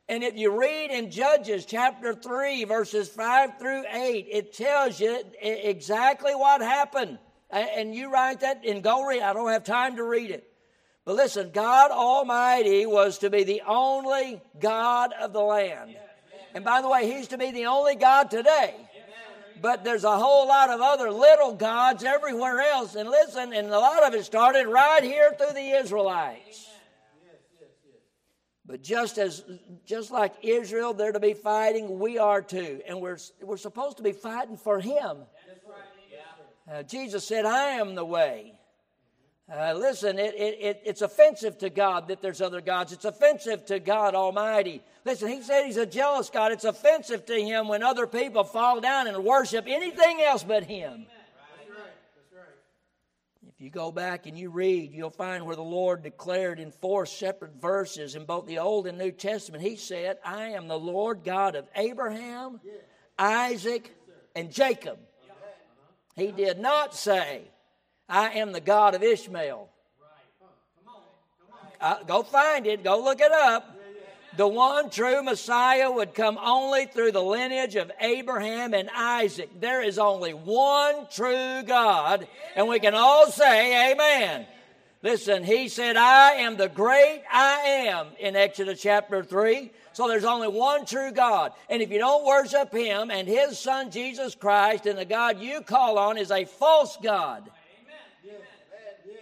And if you read in Judges chapter 3, verses 5 through 8, it tells you exactly what happened. And you write that and go read. I don't have time to read it. But listen, God Almighty was to be the only God of the land. And by the way, He's to be the only God today. But there's a whole lot of other little gods everywhere else. And listen, and a lot of it started right here through the Israelites. But just as just like Israel, they're to be fighting, we are too, and we're we're supposed to be fighting for Him. Uh, Jesus said, "I am the way." Uh, listen, it, it, it, it's offensive to God that there's other gods. It's offensive to God Almighty. Listen, He said He's a jealous God. It's offensive to Him when other people fall down and worship anything else but Him. If you go back and you read, you'll find where the Lord declared in four separate verses in both the Old and New Testament, He said, I am the Lord God of Abraham, Isaac, and Jacob. He did not say, I am the God of Ishmael. Uh, go find it, go look it up the one true Messiah would come only through the lineage of Abraham and Isaac. There is only one true God, and we can all say amen. Listen, he said, I am the great I am in Exodus chapter 3. So there's only one true God. And if you don't worship him and his son Jesus Christ, and the God you call on is a false God.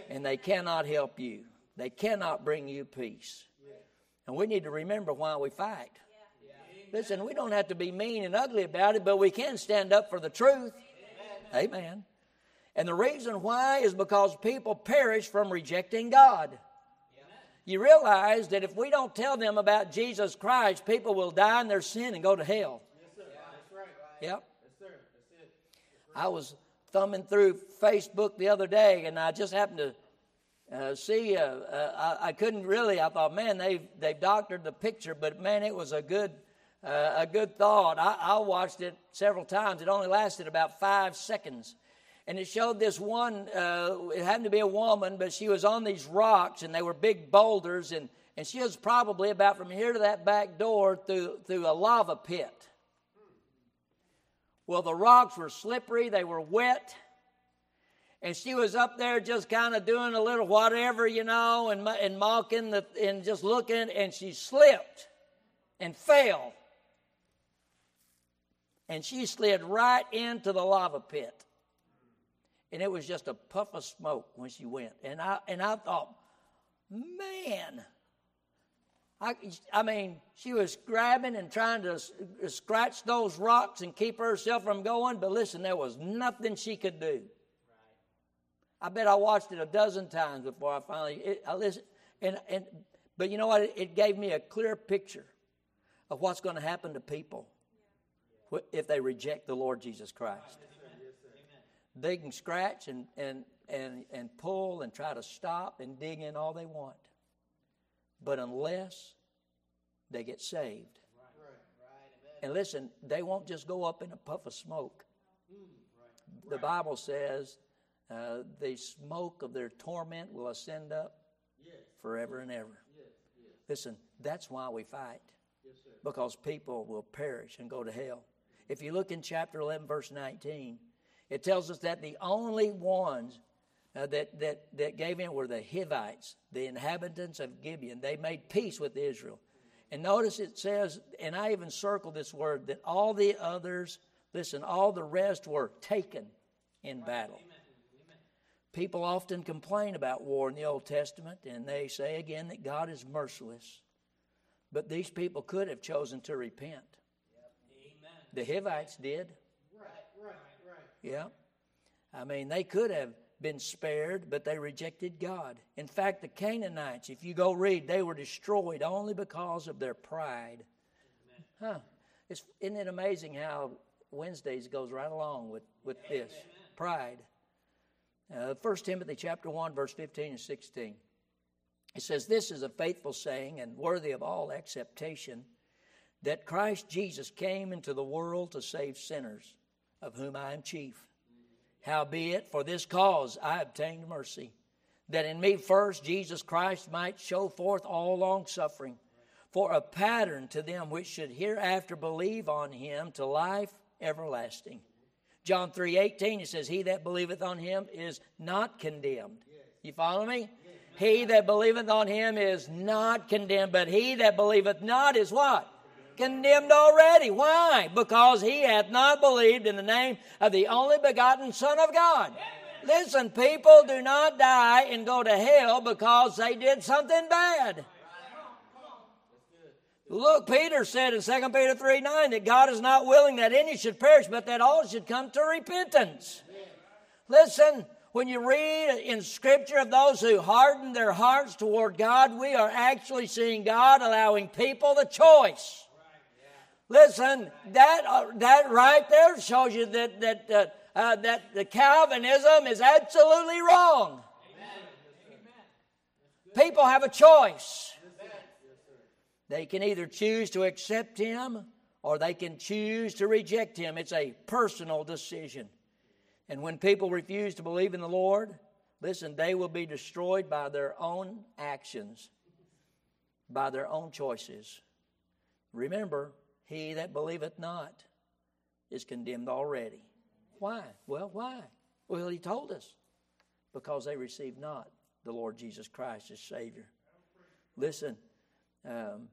And they cannot help you, they cannot bring you peace. And we need to remember why we fight. Listen, we don't have to be mean and ugly about it, but we can stand up for the truth. Amen. Amen. And the reason why is because people perish from rejecting God. You realize that if we don't tell them about Jesus Christ, people will die in their sin and go to hell. Yes, sir. That's right. Yep. Yes, sir. That's it. I was thumbing through Facebook the other day, and I just happened to uh, see, uh, uh, I, I, couldn't really. I thought, man, they've they've doctored the picture, but man, it was a good uh, a good thought. I, I, watched it several times. It only lasted about five seconds, and it showed this one. Uh, it happened to be a woman, but she was on these rocks, and they were big boulders, and and she was probably about from here to that back door through through a lava pit. Well, the rocks were slippery. They were wet and she was up there just kind of doing a little whatever, you know, and, and mocking the, and just looking, and she slipped and fell. And she slid right into the lava pit. And it was just a puff of smoke when she went. And I, and I thought, man, I, I mean, she was grabbing and trying to scratch those rocks and keep herself from going, but listen, there was nothing she could do. I bet I watched it a dozen times before I finally it, I listened. And, and, but you know what? It, it gave me a clear picture of what's going to happen to people if they reject the Lord Jesus Christ. They can scratch and, and, and, and pull and try to stop and dig in all they want. But unless they get saved, and listen, they won't just go up in a puff of smoke. The Bible says uh, the smoke of their torment will ascend up yes. forever and ever. Yes. Yes. Listen, that's why we fight. because people will perish and go to hell. If you look in chapter 11, verse 19, it tells us that the only ones uh, that, that, that gave in were the Hivites, the inhabitants of Gibeon. They made peace with Israel. And notice it says, and I even circled this word, that all the others, listen, all the rest were taken in battle. Amen. People often complain about war in the Old Testament, and they say again that God is merciless. But these people could have chosen to repent. The Hivites did. Right, right, right. Yeah. I mean, they could have been spared, but they rejected God. In fact, the Canaanites, if you go read, they were destroyed only because of their pride. Huh. It's, isn't it amazing how Wednesdays goes right along with, with this? Pride. Uh, 1 Timothy chapter 1, verse 15 and 16. It says, This is a faithful saying and worthy of all acceptation that Christ Jesus came into the world to save sinners, of whom I am chief. Howbeit, for this cause I obtained mercy, that in me first Jesus Christ might show forth all long suffering, for a pattern to them which should hereafter believe on him to life everlasting. John 3 18, it says, He that believeth on him is not condemned. You follow me? He that believeth on him is not condemned, but he that believeth not is what? Condemned already. Why? Because he hath not believed in the name of the only begotten Son of God. Listen, people do not die and go to hell because they did something bad. Look, Peter said in 2 Peter 3 9 that God is not willing that any should perish, but that all should come to repentance. Listen, when you read in Scripture of those who harden their hearts toward God, we are actually seeing God allowing people the choice. Listen, that, uh, that right there shows you that, that uh, uh, that the Calvinism is absolutely wrong. People have a choice. They can either choose to accept him or they can choose to reject him. It's a personal decision. And when people refuse to believe in the Lord, listen, they will be destroyed by their own actions, by their own choices. Remember, he that believeth not is condemned already. Why? Well, why? Well, he told us. Because they received not the Lord Jesus Christ as Savior. Listen, um,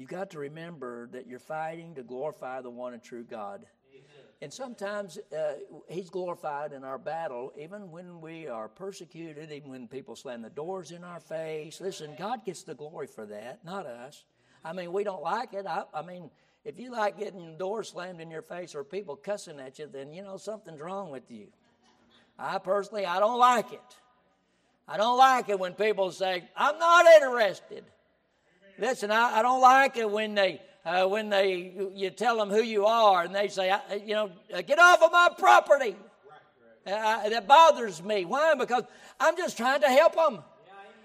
you've got to remember that you're fighting to glorify the one and true God. And sometimes uh, He's glorified in our battle, even when we are persecuted, even when people slam the doors in our face. Listen, God gets the glory for that, not us. I mean, we don't like it. I, I mean, if you like getting doors slammed in your face or people cussing at you, then you know something's wrong with you. I personally, I don't like it. I don't like it when people say, I'm not interested. Listen, I, I don't like it when they uh, when they you tell them who you are and they say, you know, uh, get off of my property. Uh, that bothers me. Why? Because I'm just trying to help them.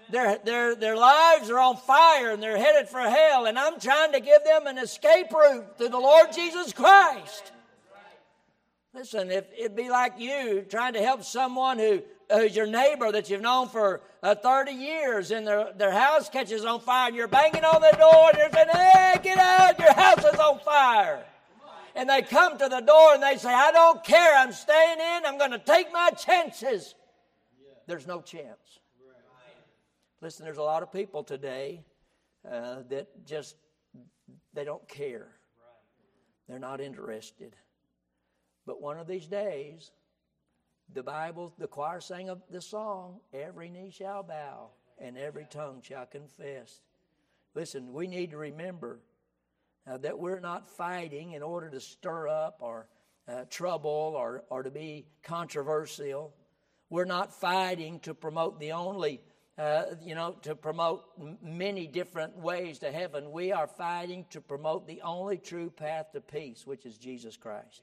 Their, their, their lives are on fire and they're headed for hell, and I'm trying to give them an escape route through the Lord Jesus Christ. Listen, if it'd be like you trying to help someone who who's your neighbor that you've known for uh, 30 years and their, their house catches on fire and you're banging on the door and you're saying, hey, get out, your house is on fire. And they come to the door and they say, I don't care, I'm staying in, I'm going to take my chances. There's no chance. Listen, there's a lot of people today uh, that just, they don't care. They're not interested. But one of these days, the Bible, the choir sang of the song, every knee shall bow and every tongue shall confess. Listen, we need to remember uh, that we're not fighting in order to stir up or uh, trouble or, or to be controversial. We're not fighting to promote the only, uh, you know, to promote m- many different ways to heaven. We are fighting to promote the only true path to peace, which is Jesus Christ.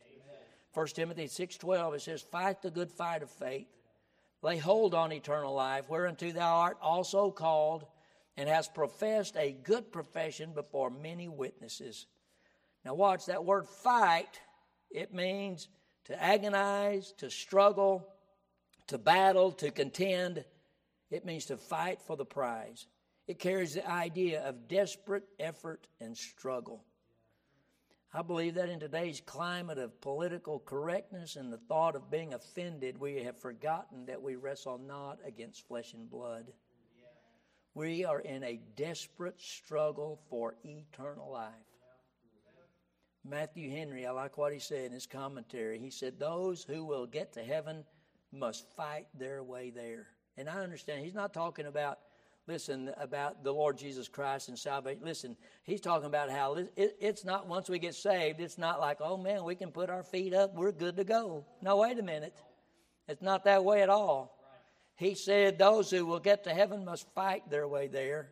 1 Timothy 6.12, it says, Fight the good fight of faith. Lay hold on eternal life, whereunto thou art also called, and hast professed a good profession before many witnesses. Now watch, that word fight, it means to agonize, to struggle, to battle, to contend. It means to fight for the prize. It carries the idea of desperate effort and struggle. I believe that in today's climate of political correctness and the thought of being offended, we have forgotten that we wrestle not against flesh and blood. We are in a desperate struggle for eternal life. Matthew Henry, I like what he said in his commentary. He said, Those who will get to heaven must fight their way there. And I understand he's not talking about listen, about the Lord Jesus Christ and salvation. Listen, he's talking about how it, it's not once we get saved, it's not like, oh man, we can put our feet up, we're good to go. No, wait a minute. It's not that way at all. He said those who will get to heaven must fight their way there.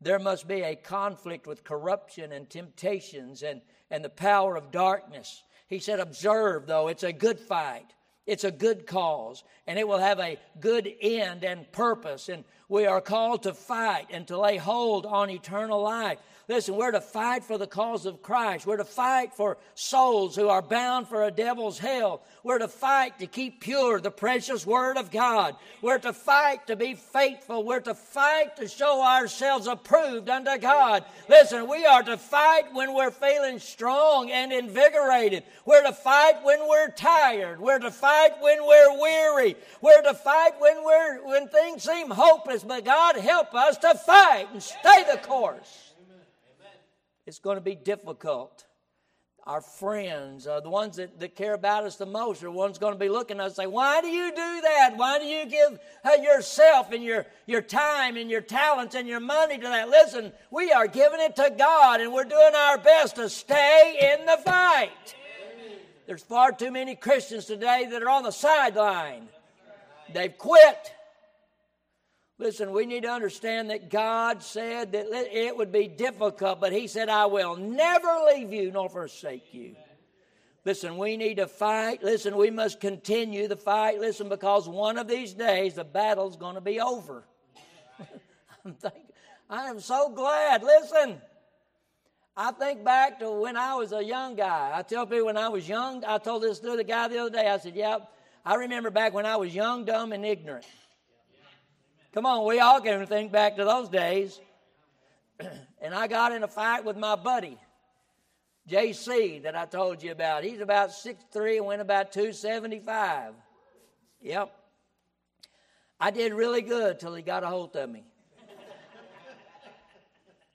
There must be a conflict with corruption and temptations and, and the power of darkness. He said, observe, though, it's a good fight. It's a good cause, and it will have a good end and purpose. And we are called to fight and to lay hold on eternal life. Listen, we're to fight for the cause of Christ. We're to fight for souls who are bound for a devil's hell. We're to fight to keep pure the precious Word of God. We're to fight to be faithful. We're to fight to show ourselves approved unto God. Listen, we are to fight when we're feeling strong and invigorated. We're to fight when we're tired. We're to fight when we're weary. We're to fight when we're when things seem hopeless. But God help us to fight and stay the course. It's going to be difficult. Our friends, uh, the ones that, that care about us the most, are the ones going to be looking at us and say, Why do you do that? Why do you give uh, yourself and your, your time and your talents and your money to that? Listen, we are giving it to God and we're doing our best to stay in the fight. There's far too many Christians today that are on the sideline. They've quit. Listen, we need to understand that God said that it would be difficult, but He said, I will never leave you nor forsake you. Listen, we need to fight. Listen, we must continue the fight. Listen, because one of these days the battle's going to be over. I'm I am so glad. Listen, I think back to when I was a young guy. I tell people when I was young, I told this to the guy the other day. I said, "Yep, yeah, I remember back when I was young, dumb, and ignorant." Come on, we all can think back to those days. and I got in a fight with my buddy, JC, that I told you about. He's about 6'3 and went about 275. Yep. I did really good till he got a hold of me.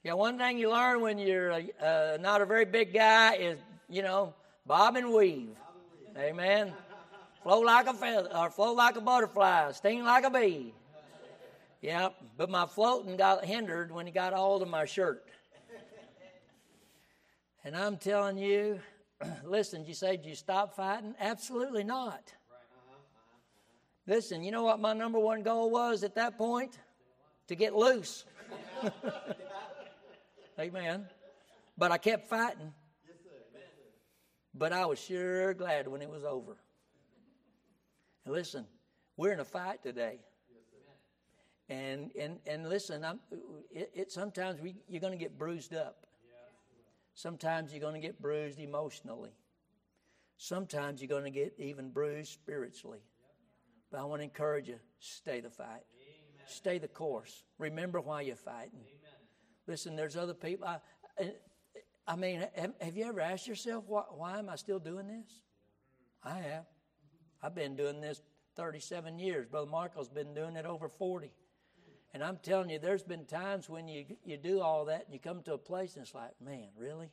yeah, one thing you learn when you're uh, not a very big guy is, you know, bob and weave. Amen. Flow like a feather, or flow like a butterfly, sting like a bee. Yeah, but my floating got hindered when he got hold of my shirt. And I'm telling you, listen, you say, you stop fighting? Absolutely not. Listen, you know what my number one goal was at that point? To get loose. Amen. But I kept fighting. But I was sure glad when it was over. And listen, we're in a fight today. And and and listen, I'm, it, it sometimes we, you're going to get bruised up. Sometimes you're going to get bruised emotionally. Sometimes you're going to get even bruised spiritually. But I want to encourage you: stay the fight, stay the course. Remember why you're fighting. Listen, there's other people. I, I mean, have, have, you ever asked yourself why, why am I still doing this? I have. I've been doing this 37 years. Brother Marco's been doing it over 40. And I'm telling you, there's been times when you, you do all that and you come to a place and it's like, man, really?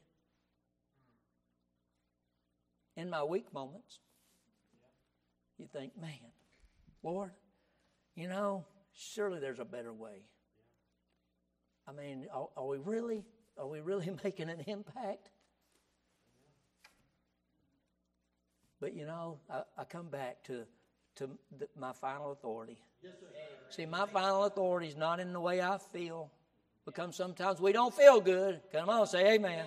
In my weak moments, you think, man, Lord, you know, surely there's a better way. I mean, are, are we really, are we really making an impact? But you know, I, I come back to, to my final authority. See, my final authority is not in the way I feel. Because sometimes we don't feel good. Come on, say amen.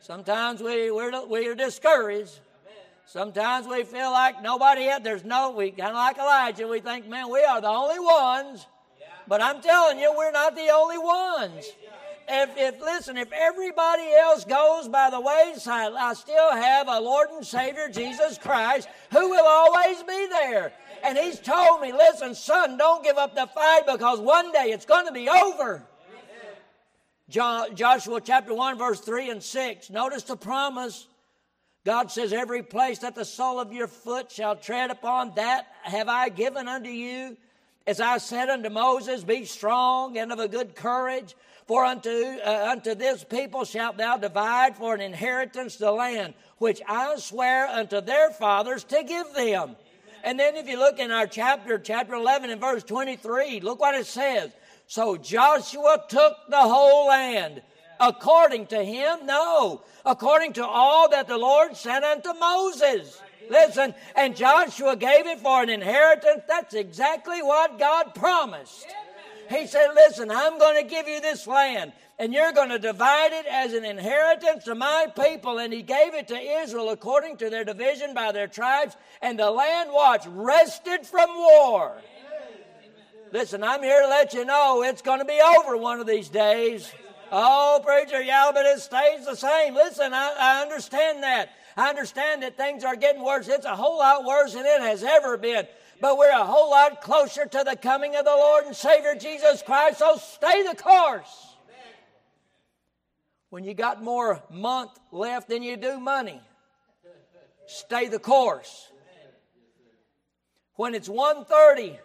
Sometimes we, we're, we're discouraged. Sometimes we feel like nobody else, there's no, we kind of like Elijah, we think, man, we are the only ones. But I'm telling you, we're not the only ones. If, if listen, if everybody else goes by the wayside, I still have a Lord and Savior, Jesus Christ, who will always be there. And he's told me, listen, son, don't give up the fight because one day it's going to be over. Joshua chapter 1, verse 3 and 6. Notice the promise. God says, Every place that the sole of your foot shall tread upon, that have I given unto you. As I said unto Moses, Be strong and of a good courage, for unto, uh, unto this people shalt thou divide for an inheritance the land, which I swear unto their fathers to give them. And then if you look in our chapter, chapter 11 and verse 23, look what it says. So Joshua took the whole land. According to him? No. According to all that the Lord sent unto Moses. Listen, and Joshua gave it for an inheritance. That's exactly what God promised. He said, Listen, I'm going to give you this land and you're going to divide it as an inheritance to my people. And he gave it to Israel according to their division by their tribes. And the land, watch, rested from war. Listen, I'm here to let you know it's going to be over one of these days. Oh, preacher, yeah, but it stays the same. Listen, I, I understand that. I understand that things are getting worse. It's a whole lot worse than it has ever been. But we're a whole lot closer to the coming of the Lord and Savior Jesus Christ, so stay the course when you got more month left than you do money. Stay the course. When it's 1.30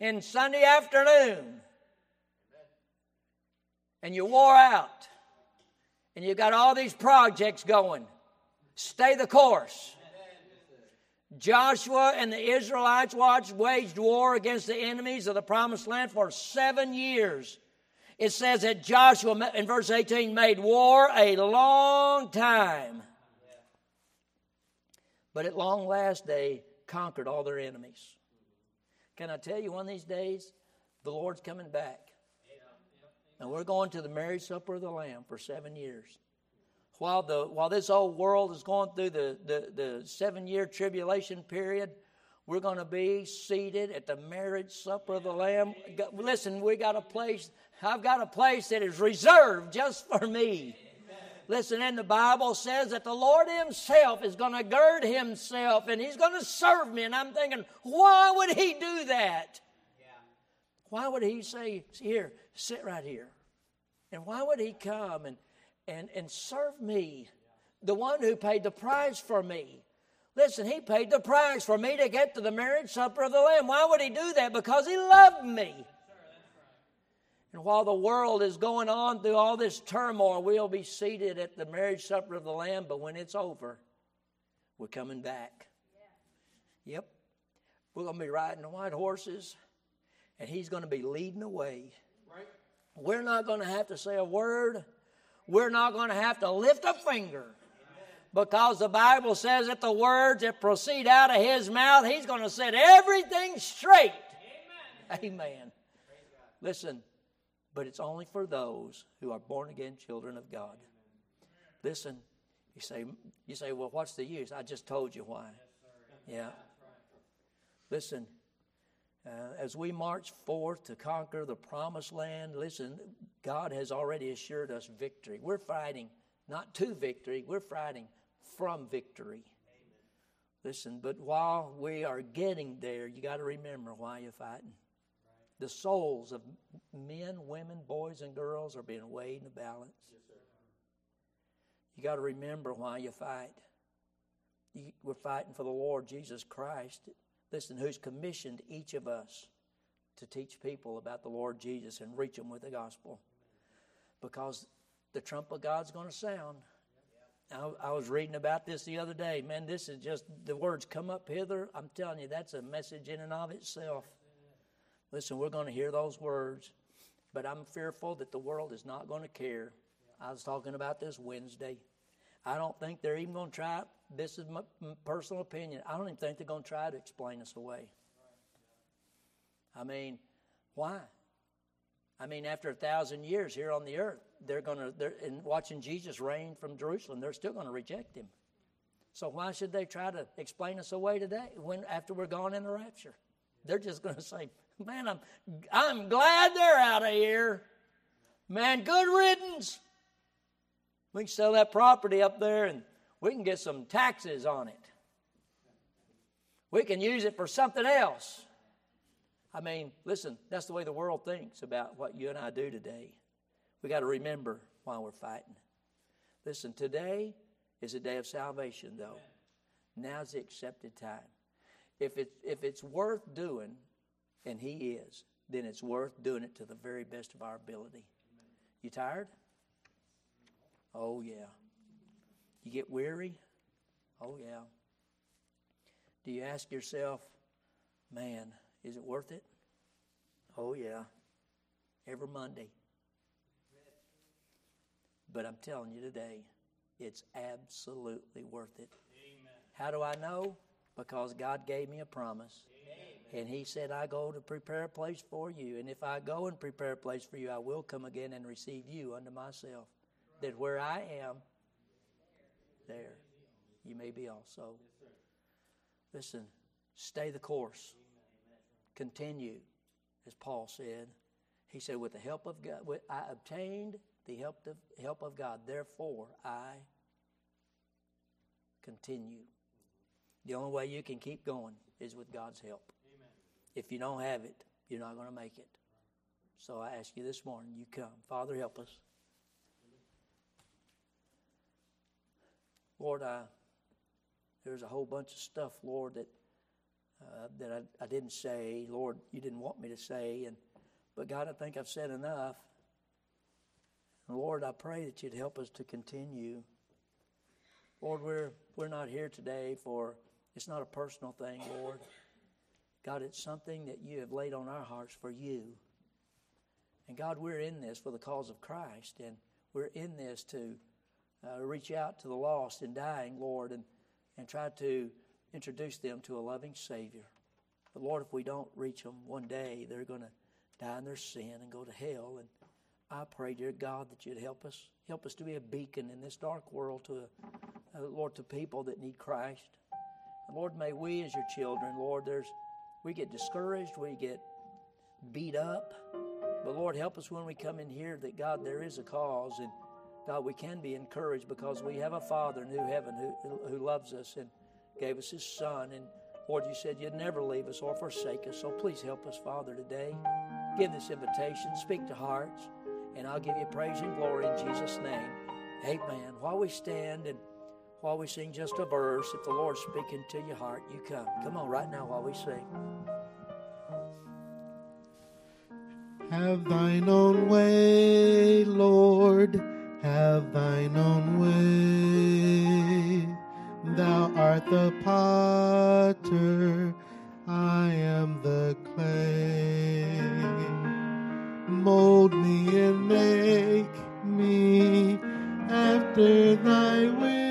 in Sunday afternoon and you wore out and you got all these projects going, stay the course. Joshua and the Israelites watched, waged war against the enemies of the promised land for seven years it says that Joshua, in verse 18, made war a long time. But at long last, they conquered all their enemies. Can I tell you, one of these days, the Lord's coming back. And we're going to the marriage supper of the Lamb for seven years. While the while this old world is going through the, the, the seven year tribulation period, we're going to be seated at the marriage supper of the Lamb. Listen, we got a place. I've got a place that is reserved just for me. Listen, and the Bible says that the Lord Himself is going to gird Himself and He's going to serve me. And I'm thinking, why would He do that? Why would He say, Here, sit right here? And why would He come and, and, and serve me, the one who paid the price for me? Listen, He paid the price for me to get to the marriage supper of the Lamb. Why would He do that? Because He loved me. And while the world is going on through all this turmoil, we'll be seated at the marriage supper of the Lamb, but when it's over, we're coming back. Yep. We're going to be riding the white horses, and He's going to be leading the way. Right. We're not going to have to say a word, we're not going to have to lift a finger. Because the Bible says that the words that proceed out of his mouth, he's going to set everything straight. Amen. Amen. Listen, but it's only for those who are born again children of God. Listen, you say, you say, well, what's the use? I just told you why. Yeah. Listen, uh, as we march forth to conquer the promised land, listen, God has already assured us victory. We're fighting not to victory, we're fighting from victory. Listen, but while we are getting there, you got to remember why you're fighting. The souls of men, women, boys, and girls are being weighed in the balance. Yes, you got to remember why you fight. You, we're fighting for the Lord Jesus Christ. Listen, who's commissioned each of us to teach people about the Lord Jesus and reach them with the gospel. Because the trump of God's going to sound. I, I, was reading about this the other day. Man, this is just the words come up hither. I'm telling you, that's a message in and of itself. Listen, we're going to hear those words, but I'm fearful that the world is not going to care. I was talking about this Wednesday. I don't think they're even going to try. This is my personal opinion. I don't even think they're going to try to explain us away. I mean, why? I mean, after a thousand years here on the earth, they're going to, they're, in watching Jesus reign from Jerusalem, they're still going to reject him. So why should they try to explain us away today when after we're gone in the rapture? They're just going to say, Man, I'm, I'm glad they're out of here. Man, good riddance. We can sell that property up there and we can get some taxes on it. We can use it for something else. I mean, listen, that's the way the world thinks about what you and I do today. We got to remember why we're fighting. Listen, today is a day of salvation, though. Now's the accepted time. If, it, if it's worth doing, and He is, then it's worth doing it to the very best of our ability. You tired? Oh, yeah. You get weary? Oh, yeah. Do you ask yourself, man, is it worth it? Oh, yeah. Every Monday. But I'm telling you today, it's absolutely worth it. Amen. How do I know? Because God gave me a promise. And he said, I go to prepare a place for you. And if I go and prepare a place for you, I will come again and receive you unto myself. That where I am, there you may be also. Listen, stay the course. Continue, as Paul said. He said, with the help of God, I obtained the help of, help of God. Therefore, I continue. The only way you can keep going is with God's help. If you don't have it, you're not going to make it. So I ask you this morning, you come. Father, help us. Lord, I, there's a whole bunch of stuff, Lord, that uh, that I, I didn't say. Lord, you didn't want me to say, and but God, I think I've said enough. And Lord, I pray that you'd help us to continue. Lord, we're we're not here today for it's not a personal thing, Lord. God, it's something that you have laid on our hearts for you. And God, we're in this for the cause of Christ, and we're in this to uh, reach out to the lost and dying, Lord, and, and try to introduce them to a loving Savior. But Lord, if we don't reach them one day, they're going to die in their sin and go to hell. And I pray, dear God, that you'd help us. Help us to be a beacon in this dark world to, uh, Lord, to people that need Christ. And Lord, may we as your children, Lord, there's we get discouraged, we get beat up. But Lord, help us when we come in here that God, there is a cause and God, we can be encouraged because we have a Father in new heaven who, who loves us and gave us His Son. And Lord, you said you'd never leave us or forsake us. So please help us, Father, today. Give this invitation, speak to hearts, and I'll give you praise and glory in Jesus' name. Amen. While we stand and while we sing just a verse, if the Lord's speaking to your heart, you come. Come on, right now while we sing. Have thine own way, Lord have thine own way. Thou art the potter, I am the clay. Mold me and make me after thy will.